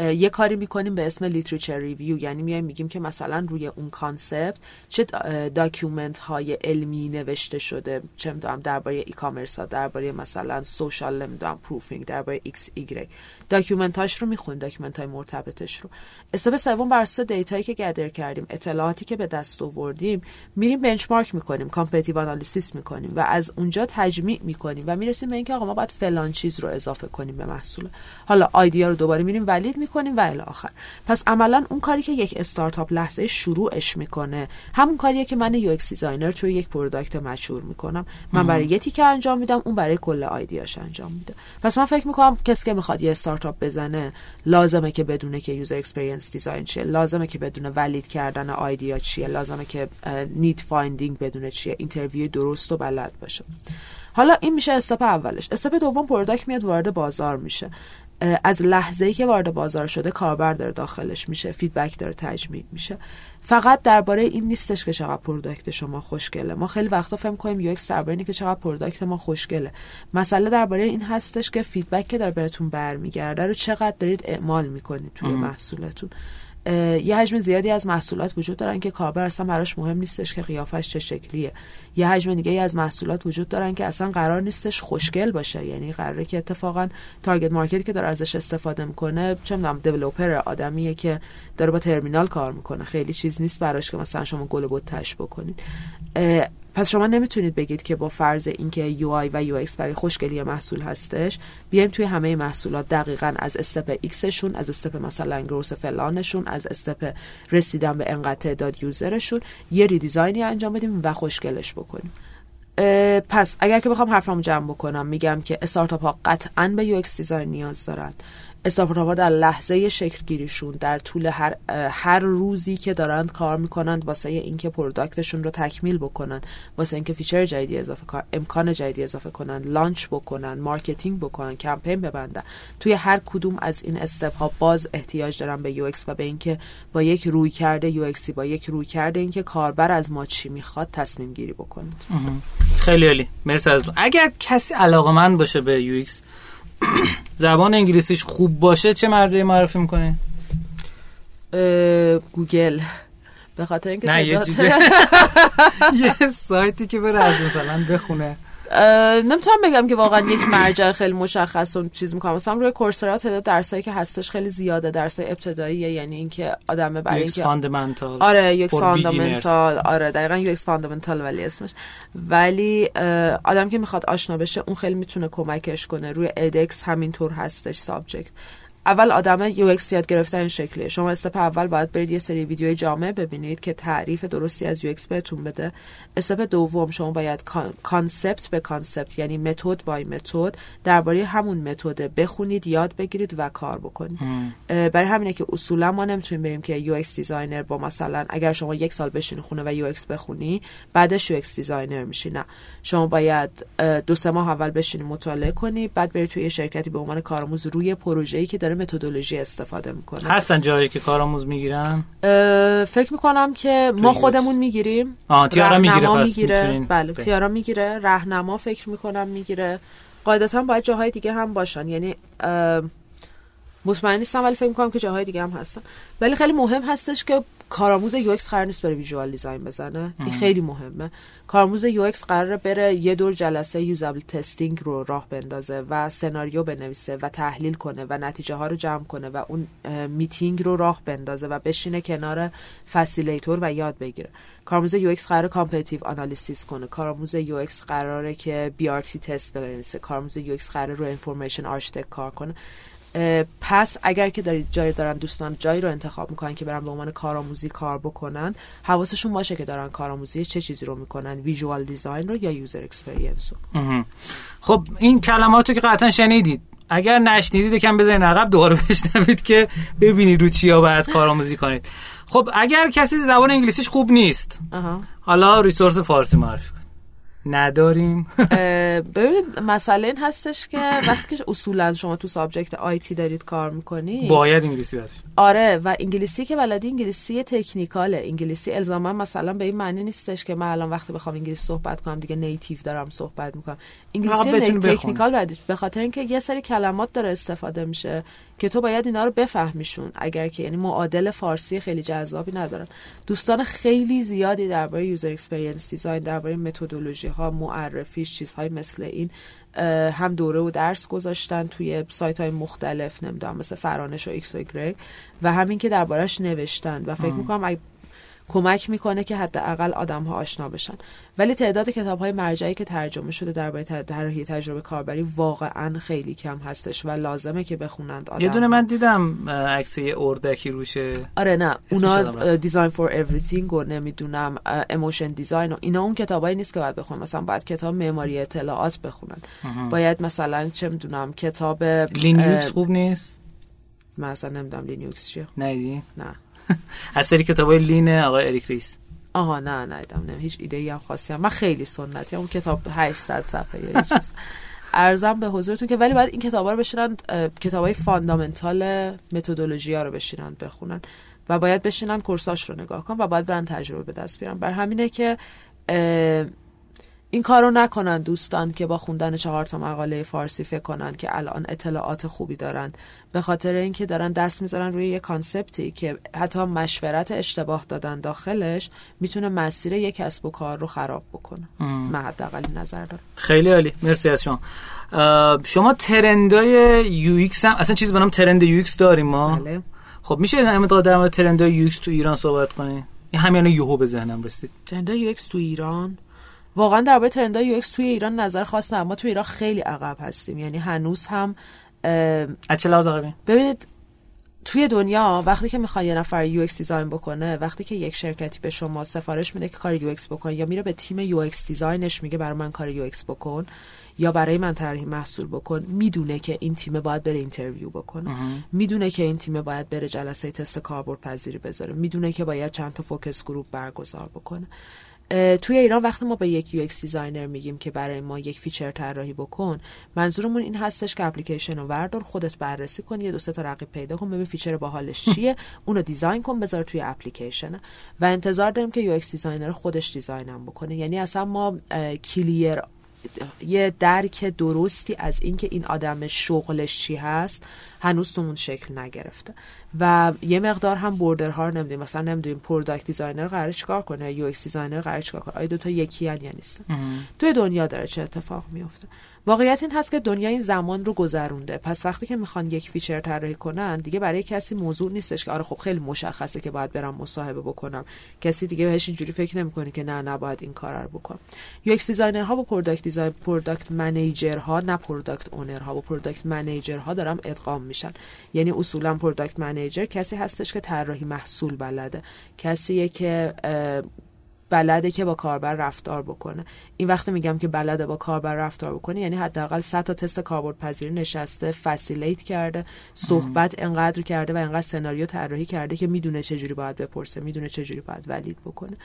یه کاری می‌کنیم به اسم literature review یعنی میایم میگیم که مثلا روی اون concept چه document های علمی نوشته شده. چه می‌دونم درباره e-commerce ها درباره مثلا social نمی‌دونم proofing درباره ایکس ایگرگ document هاش رو می‌خونیم document های مرتبطش رو. step سوم بر اساس data یی که gather کردیم اطلاعاتی که به دست آوردیم میریم benchmark می‌کنیم competitive analysis می‌کنیم و از اونجا تجمیع می‌کنیم و می‌رسیم به اینکه آقا ما باید فلان چیز رو اضافه کنیم به محصول. حالا idea رو دوباره میریم valid می‌کنیم و الی آخر. پس عملا اون کاری که یک استارتاپ لحظه شروعش می‌کنه همون کاریه که من UX designer توی یک product mature می‌کنم. من برای یه تیکه انجام میدم اون برای کل idea ش انجام میده. پس من فکر می‌کنم کسی که می‌خواد یه استارتاپ بزنه لازمه که بدونه که user experience design چیه لازمه که بدونه valid کردن idea چیه لازمه که need finding بدونه چیه interview درست و بلد باشه. حالا این میشه step اولش. step دوم product میاد وارد بازار میشه. از لحظه که وارد بازار شده کاربر داره داخلش میشه feedback داره تجمیع میشه. فقط درباره این نیستش که چقدر product شما خوشگله. ما خیلی وقتا فکر می‌کنیم UX درباره که چقدر product ما خوشگله. مسئله درباره این هستش که feedback که داره بهتون برمیگرده رو چقدر دارید اعمال می‌کنید توی محصولتون. یه حجم زیادی از محصولات وجود دارن که کاربر اصلا براش مهم نیستش که قیافش چه شکلیه. یه حجم دیگه از محصولات وجود دارن که اصلا قرار نیستش خوشگل باشه. یعنی قراره که اتفاقا target market ی که داره ازش استفاده می‌کنه چه می‌دونم developer آدمیه که داره با ترمینال کار می‌کنه. خیلی چیز نیست براش که مثلا شما گل و بته‌ش بکنید. پس شما نمی‌تونید بگید که با فرض اینکه آی و یو برای خوشگلی محصول هستش بیایم توی همه محصولات دقیقا از step X شون از step مثلا growth فلانشون از step رسیدن به انقدر تعداد user شون یه redesign ی انجام بدیم و خوشگلش بکنیم. پس اگر که بخوام حرفمو جمع بکنم میگم که استارتاپ ها قطعا به UX design نیاز دارن. استارتاپ در لحظه شکل گیریشون در طول هر, هر روزی که دارند کار می‌کنند واسه اینکه product شون رو تکمیل بکنن واسه اینکه feature جدیدی اضافه کن امکان جدیدی اضافه کنن launch بکنن marketing بکنن کمپین ببندن. توی هر کدوم از این استپ ها باز احتیاج دارن به یو و به اینکه با یک روی کرده یو با یک روی کرده اینکه کاربر از ما چی می‌خواد تصمیم گیری بکنند خیلی عالی. مرسی از اگر کسی علاقه باشه به یو [CLEARS THROAT] زبان انگلیسیش خوب باشه چه مرزی معرفی می‌کنه گوگل. به خاطر اینکه نه یه, [LAUGHS] یه سایتی که بره از مثلا بخونه. نمی‌تونم بگم که واقعا یک مرجع خیلی مشخص و چیز می‌کنم. مثلا روی Coursera تعداد درسایی که هستش خیلی زیاده. درسای ابتداییه یعنی اینکه آدم برای اینکه fundamental آره یک fundamental آره دقیقاً یک fundamental ولی اسمش. ولی آدم که می‌خواد آشنا بشه اون خیلی می‌تونه کمکش کنه. روی edX همینطور هستش subject اول آدم UX یاد گرفتن این شکلیه شما step اول باید برید یه سری ویدیوی جامع ببینید که تعریف درستی از UX بهتون بده. step دوم شما باید concept به concept یعنی method by method درباره همون متد بخونید یاد بگیرید و کار بکنید. برای همینه که اصولا ما نمی‌تونیم بریم که UX designer با مثلا اگر شما یک سال بشینی خونه و UX بخونی بعدش UX designer میشی. نه. شما باید دو سه ماه اول بشینی مطالعه کنی بعد بری توی یه شرکتی به عنوان کارآموز روی پروژه‌ای که داره متدولوژی استفاده می‌کنه. هستن جایی که کارآموز می‌گیرن؟ فکر می‌کنم که ما خودمون می‌گیریم. تیارا می‌گیره پس می‌گیره. بله تیارا می‌گیره. راهنما فکر می‌کنم می‌گیره. قاعدتا باید جاهای دیگه هم باشن. یعنی مطمئن نیستم ولی فکر می‌کنم که جاهای دیگه هم هستن. ولی خیلی مهم هستش که کارآموز UX قرار نیست بره visual design بزنه. این خیلی مهمه. کارآموز UX قراره بره یه دور جلسه usable testing رو راه بندازه و سناریو بنویسه و تحلیل کنه و نتیجه ها رو جمع کنه و اون میتینگ رو راه بندازه و بشینه کنار facilitator و یاد بگیره. کارآموز UX قراره competitive analysis کنه. کارآموز UX قراره که BRT test بنویسه. کارآموز UX قراره رو information architect کار کنه. پس اگر که دارید جای دارن دوستان جایی رو انتخاب می‌کنن که برن به عنوان کارآموزی کار بکنن حواسشون باشه که دارن کارآموزی چه چیزی رو می‌کنن visual design رو یا user experience رو. خب این کلماتو که قطعا شنیدید. اگر نشنیدید یکم بزنید عقب دوباره بشنوید که ببینید رو چیا باید کارآموزی کنید. خب اگر کسی زبان انگلیسیش خوب نیست حالا resource فارسی معرفی نداریم. [LAUGHS] ببینید مسئله این هستش که وقتی که اصولا شما تو subject IT دارید کار می‌کنی باید انگلیسی بلد آره و انگلیسی که بلدی انگلیسی technical ه. انگلیسی الزاما مثلا به این معنی نیستش که من الان وقتی بخوام انگلیسی صحبت کنم دیگه native دارم صحبت می‌کنم. انگلیسی technical به خاطر اینکه یه سری کلمات داره استفاده میشه. که تو باید اینا رو بفهمیشون. اگر که یعنی معادل فارسی خیلی جذابی ندارن. دوستان خیلی زیادی درباره user experience design درباره متدولوژی ها معرفیش چیزهای مثل این هم دوره و درس گذاشتن توی سایت های مختلف نمی‌دونم مثل فرادرس و ایکس و ایگرگ و همین که دربارش نوشتن. و فکر می‌کنم کمک می‌کنه که حداقل آدم ها آشنا بشن. ولی تعداد کتاب های مرجعی که ترجمه شده درباره طراحی تجربه کاربری واقعا خیلی کم هستش و لازمه که بخونند آدم یه دونه من دیدم عکس یه اردکی روشه. آره نه. اونا design for everything و نمی‌دونم emotion design و اینا اون کتابایی نیست که باید بخونن مثلا باید کتاب معماری اطلاعات بخونن. باید مثلا چه می‌دونم کتاب Lean UX خوب نیست؟ من اصلا نمی‌دونم Lean UX چیه. نه نه. [LAUGHS] از سری کتاب های لین آقای اریک ریس. آها نه نه نه هیچ ایده ای هم خاصی هم. من خیلی سنتی اون کتاب 800 صفحه یا چیز. [LAUGHS] ارزم به حضورتون که ولی باید این کتابا رو بشینن کتابای فاندامنتال متدولوژی ها رو بشینن بخونن. و باید بشینن کورساش رو نگاه کن و باید برن تجربه به دست بیارن. بر همینه که این کارو نکنن دوستان که با خوندن چهار تا مقاله فارسی فکر کنن که الان اطلاعات خوبی دارن. به خاطر اینکه دارن دست می‌ذارن روی یه concept ی که حتی مشورت اشتباه دادن داخلش می‌تونه مسیر یک کسب و کار رو خراب بکنه. من حداقل نظر دارم. خیلی عالی. مرسی از شما. شما trend ای UX هم اصلا چیز به نام trend UX داریم ما؟ بله. خب میشه در مورد در مورد trend ای UX تو ایران صحبت کنی؟ این همین یهو به ذهنم رسید. trend ای UX تو ایران؟ واقعا درباره trend ای UX توی ایران نظر خاص نه ما توی ایران خیلی عقب هستیم. یعنی هنوز هم از چه لحاظ ببینید توی دنیا وقتی که می‌خواد یه نفر UX design بکنه وقتی که یک شرکتی به شما سفارش میده که کار UX بکن یا میره به تیم UX design ش میگه برای من کار UX بکن یا برای من طرحی محصول بکن می‌دونه که این تیم باید بره interview بکنه. می‌دونه که این تیم باید بره جلسه تست کاربردپذیری بذاره. می‌دونه که باید چند تا focus group برگزار بکنه. توی ایران وقتی ما به یک UX designer میگیم که برای ما یک feature طراحی بکن منظورمون این هستش که اپلیکیشن رو وردار خودت بررسی کن یه دو سه تا رقیب پیدا کن ببین feature باحالش [LAUGHS] چیه اونو design کن بذار توی اپلیکیشن. و انتظار داریم که UX designer خودش design م بکنه. یعنی اصلا ما clear یه درک درستی از اینکه این آدم شغلش چی هست هنوز تو اون شکل نگرفته. و یه مقدار هم border ها رو نمی‌دونیم. مثلا نمی‌دونیم product designer قرار چیکار کنه UX designer قرار چیکار کنه. آیا دو تا یکی یا نیستن؟ توی دنیا داره چه اتفاق میفته واقعیت این هست که دنیا این زمان رو گذرونده. پس وقتی که می‌خوان یک feature طراحی کنن دیگه برای کسی موضوع نیستش که آره خب خیلی مشخصه که باید برم مصاحبه بکنم. کسی دیگه بهش اینجوری فکر نمی‌کنه که نه نباید این کار رو بکنم. UX designer ها با product design product manager ها نه product owner ها با product manager ها دارم ادغام میشن. یعنی اصولا product manager کسی هستش که طراحی محصول بلده. کسیه که بلده که با کاربر رفتار بکنه. این وقتی میگم که بلده با کاربر رفتار بکنه یعنی حداقل 100 تا تست کاربردپذیری نشسته facilitate کرده صحبت انقدر کرده و انقدر سناریو طراحی کرده که می‌دونه چجوری باید بپرسه می‌دونه چجوری باید valid بکنه.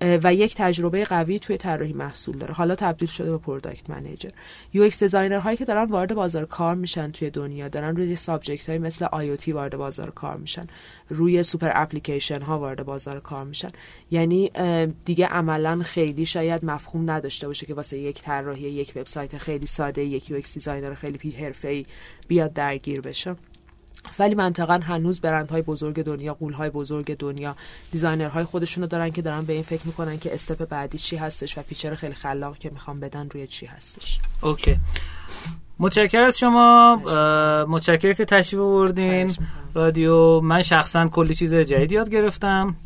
و یک تجربه قوی توی طراحی محصول داره. حالا تبدیل شده به product manager UX designer هایی که دارن وارد بازار کار میشن توی دنیا. دارن روی subject های مثل AI وارد بازار کار میشن. روی super application ها وارد بازار کار میشن. یعنی دیگه عملا خیلی شاید مفهوم نداشته باشه که واسه یک طراحی یک وبسایت خیلی ساده یک UX designer خیلی حرفه‌ای بیاد درگیر بشه. ولی منطقا هنوز برندهای بزرگ دنیا قولهای بزرگ دنیا designer های خودشونو دارن که دارن به این فکر می‌کنن که step بعدی چی هستش و feature خیلی خلاق که می‌خوام بدن روی چی هستش. okay. متشکر از شما. متشکر که تشریف آوردین. رادیو. من شخصا کلی چیز جدید یاد گرفتم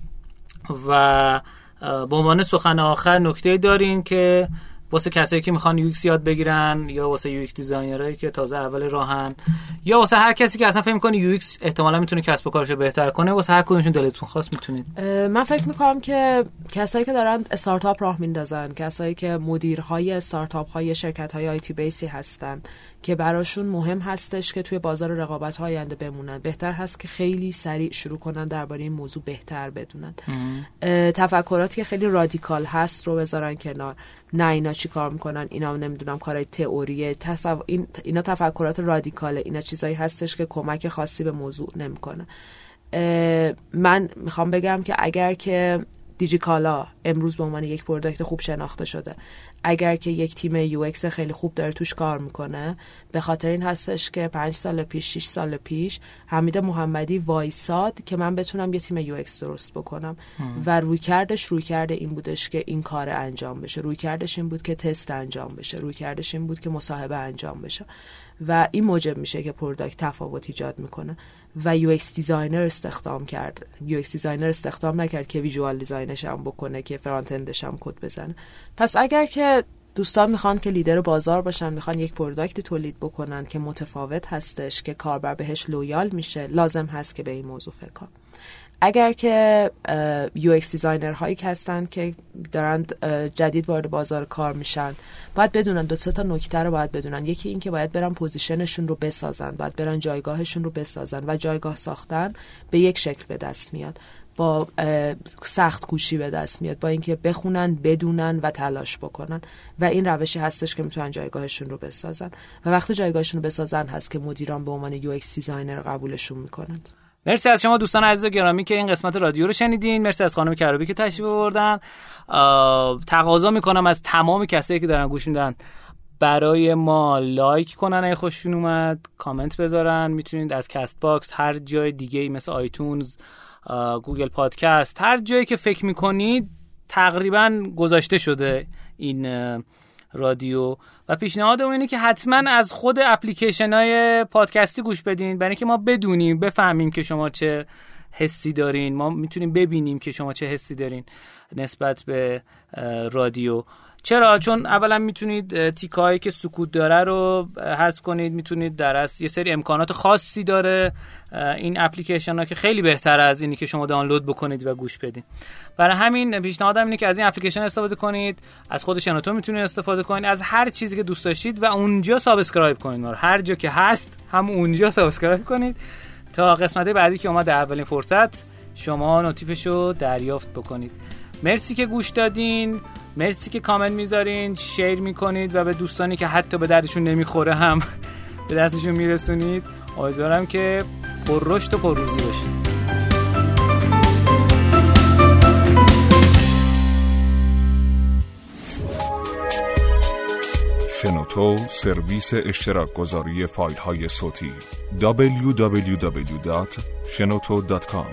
و به عنوان سخن آخر نکته دارین که واسه کسایی که می‌خوان UX یاد بگیرن یا واسه UX designer ایی که تازه اول راهن یا واسه هر کسی که اصلا فکر می‌کنه UX احتمالاً می‌تونه کسب و کارشو بهتر کنه واسه هر کدومشون دلتون خواست می‌تونید. من فکر می‌کنم که کسایی که دارن استارتاپ راه میندازن کسایی که مدیرهای استارتاپ های شرکت های IT base ی هستن که براشون مهم هستش که توی بازار رقابت های آینده بمونن. بهتر هست که خیلی سریع شروع کنن درباره این موضوع بهتر بدونن. تفکراتی که خیلی رادیکال هست رو بذارن کنار. نه اینا چی کار می‌کنن؟ اینا نمی‌دونم کارهای تئوریه تصو... این... اینا تفکرات رادیکاله. اینا چیزایی هستش که کمک خاصی به موضوع نمی‌کنه. من می‌خوام بگم که اگر که دیجیکالا امروز به عنوان یک product خوب شناخته شده. اگر که یک تیم UX خیلی خوب داره توش کار می‌کنه به خاطر این هستش که پنج سال پیش شش سال پیش حمید محمدی وایساد که من بتونم یه تیم UX درست بکنم. و روی کردش روی کرده این بودش که این کار انجام بشه. روی کردش این بود که تست انجام بشه. روی کردش این بود که مصاحبه انجام بشه. و این موجب میشه که product تفاوت ایجاد می‌کنه. و UX designer استخدام کرد. UX designer استخدام نکرد که visual design ش هم بکنه که front-end ش هم کد بزنه. پس اگر که دوستان می‌خوان که لیدر بازار باشن می‌خوان یک product تولید بکنن که متفاوت هستش که کاربر بهش loyal میشه لازم هست که به این موضوع فکر اگر که UX designer هایی که هستن که دارند اه، جدید وارد بازار کار میشن باید بدونن دو تا نکته رو باید بدونن. یکی این که باید برن position شون رو بسازن باید برن جایگاهشون رو بسازن و جایگاه ساختن به یک شکل به دست میاد. با سخت کوشی به دست میاد با اینکه بخونن بدونن و تلاش بکنن. و این روشی هستش که می‌تونن جایگاهشون رو بسازن. و وقتی جایگاهشون رو بسازن هست که مدیران به عنوان UX designer قبولشون می‌کنند. مرسی از شما دوستان عزیز و گرامی که این قسمت رادیو رو شنیدین. مرسی از خانم کرابی که تشریف آوردن. تقاضا می‌کنم از تمام کسایی که دارن گوش میدن برای ما like کنن اگه خوششون اومد کامنت بذارن. می‌تونید از Castbox هر جای دیگه ای مثل iTunes گوگل پادکست هر جایی که فکر می‌کنید تقریبا گذاشته شده این رادیو. و پیشنهاد اینه که حتما از خود اپلیکیشن های پادکستی گوش بدین. برای اینکه ما بدونیم بفهمیم که شما چه حسی دارین. ما می‌تونیم ببینیم که شما چه حسی دارین نسبت به رادیو. چرا؟ چون اولا می‌تونید تیکایی که سکوت داره رو حذف کنید می‌تونید در از یه سری امکانات خاصی داره. این اپلیکیشن ها که خیلی بهتر از اینی که شما دانلود بکنید و گوش بدین. برای همین پیشنهادم اینه که از این اپلیکیشن استفاده کنید. از خود شنوتو می‌تونید استفاده کنید. از هر چیزی که دوست داشتید و اونجا subscribe کنید. هر جا که هست هم اونجا subscribe کنید. تا قسمت بعدی که اومد در اولین فرصت شما notif ش رو دریافت بکنید. مرسی که گوش دادین. مرسی که کامنت می‌ذارین. share می‌کنید و به دوستانی که حتی به دردشون نمی‌خوره هم [LAUGHS] به دستشون میرسونید. امیدوارم که پر رشد و پر روزی باشید شنوتو سرویس اشتراک گذاری فایل های صوتی www.shenoto.com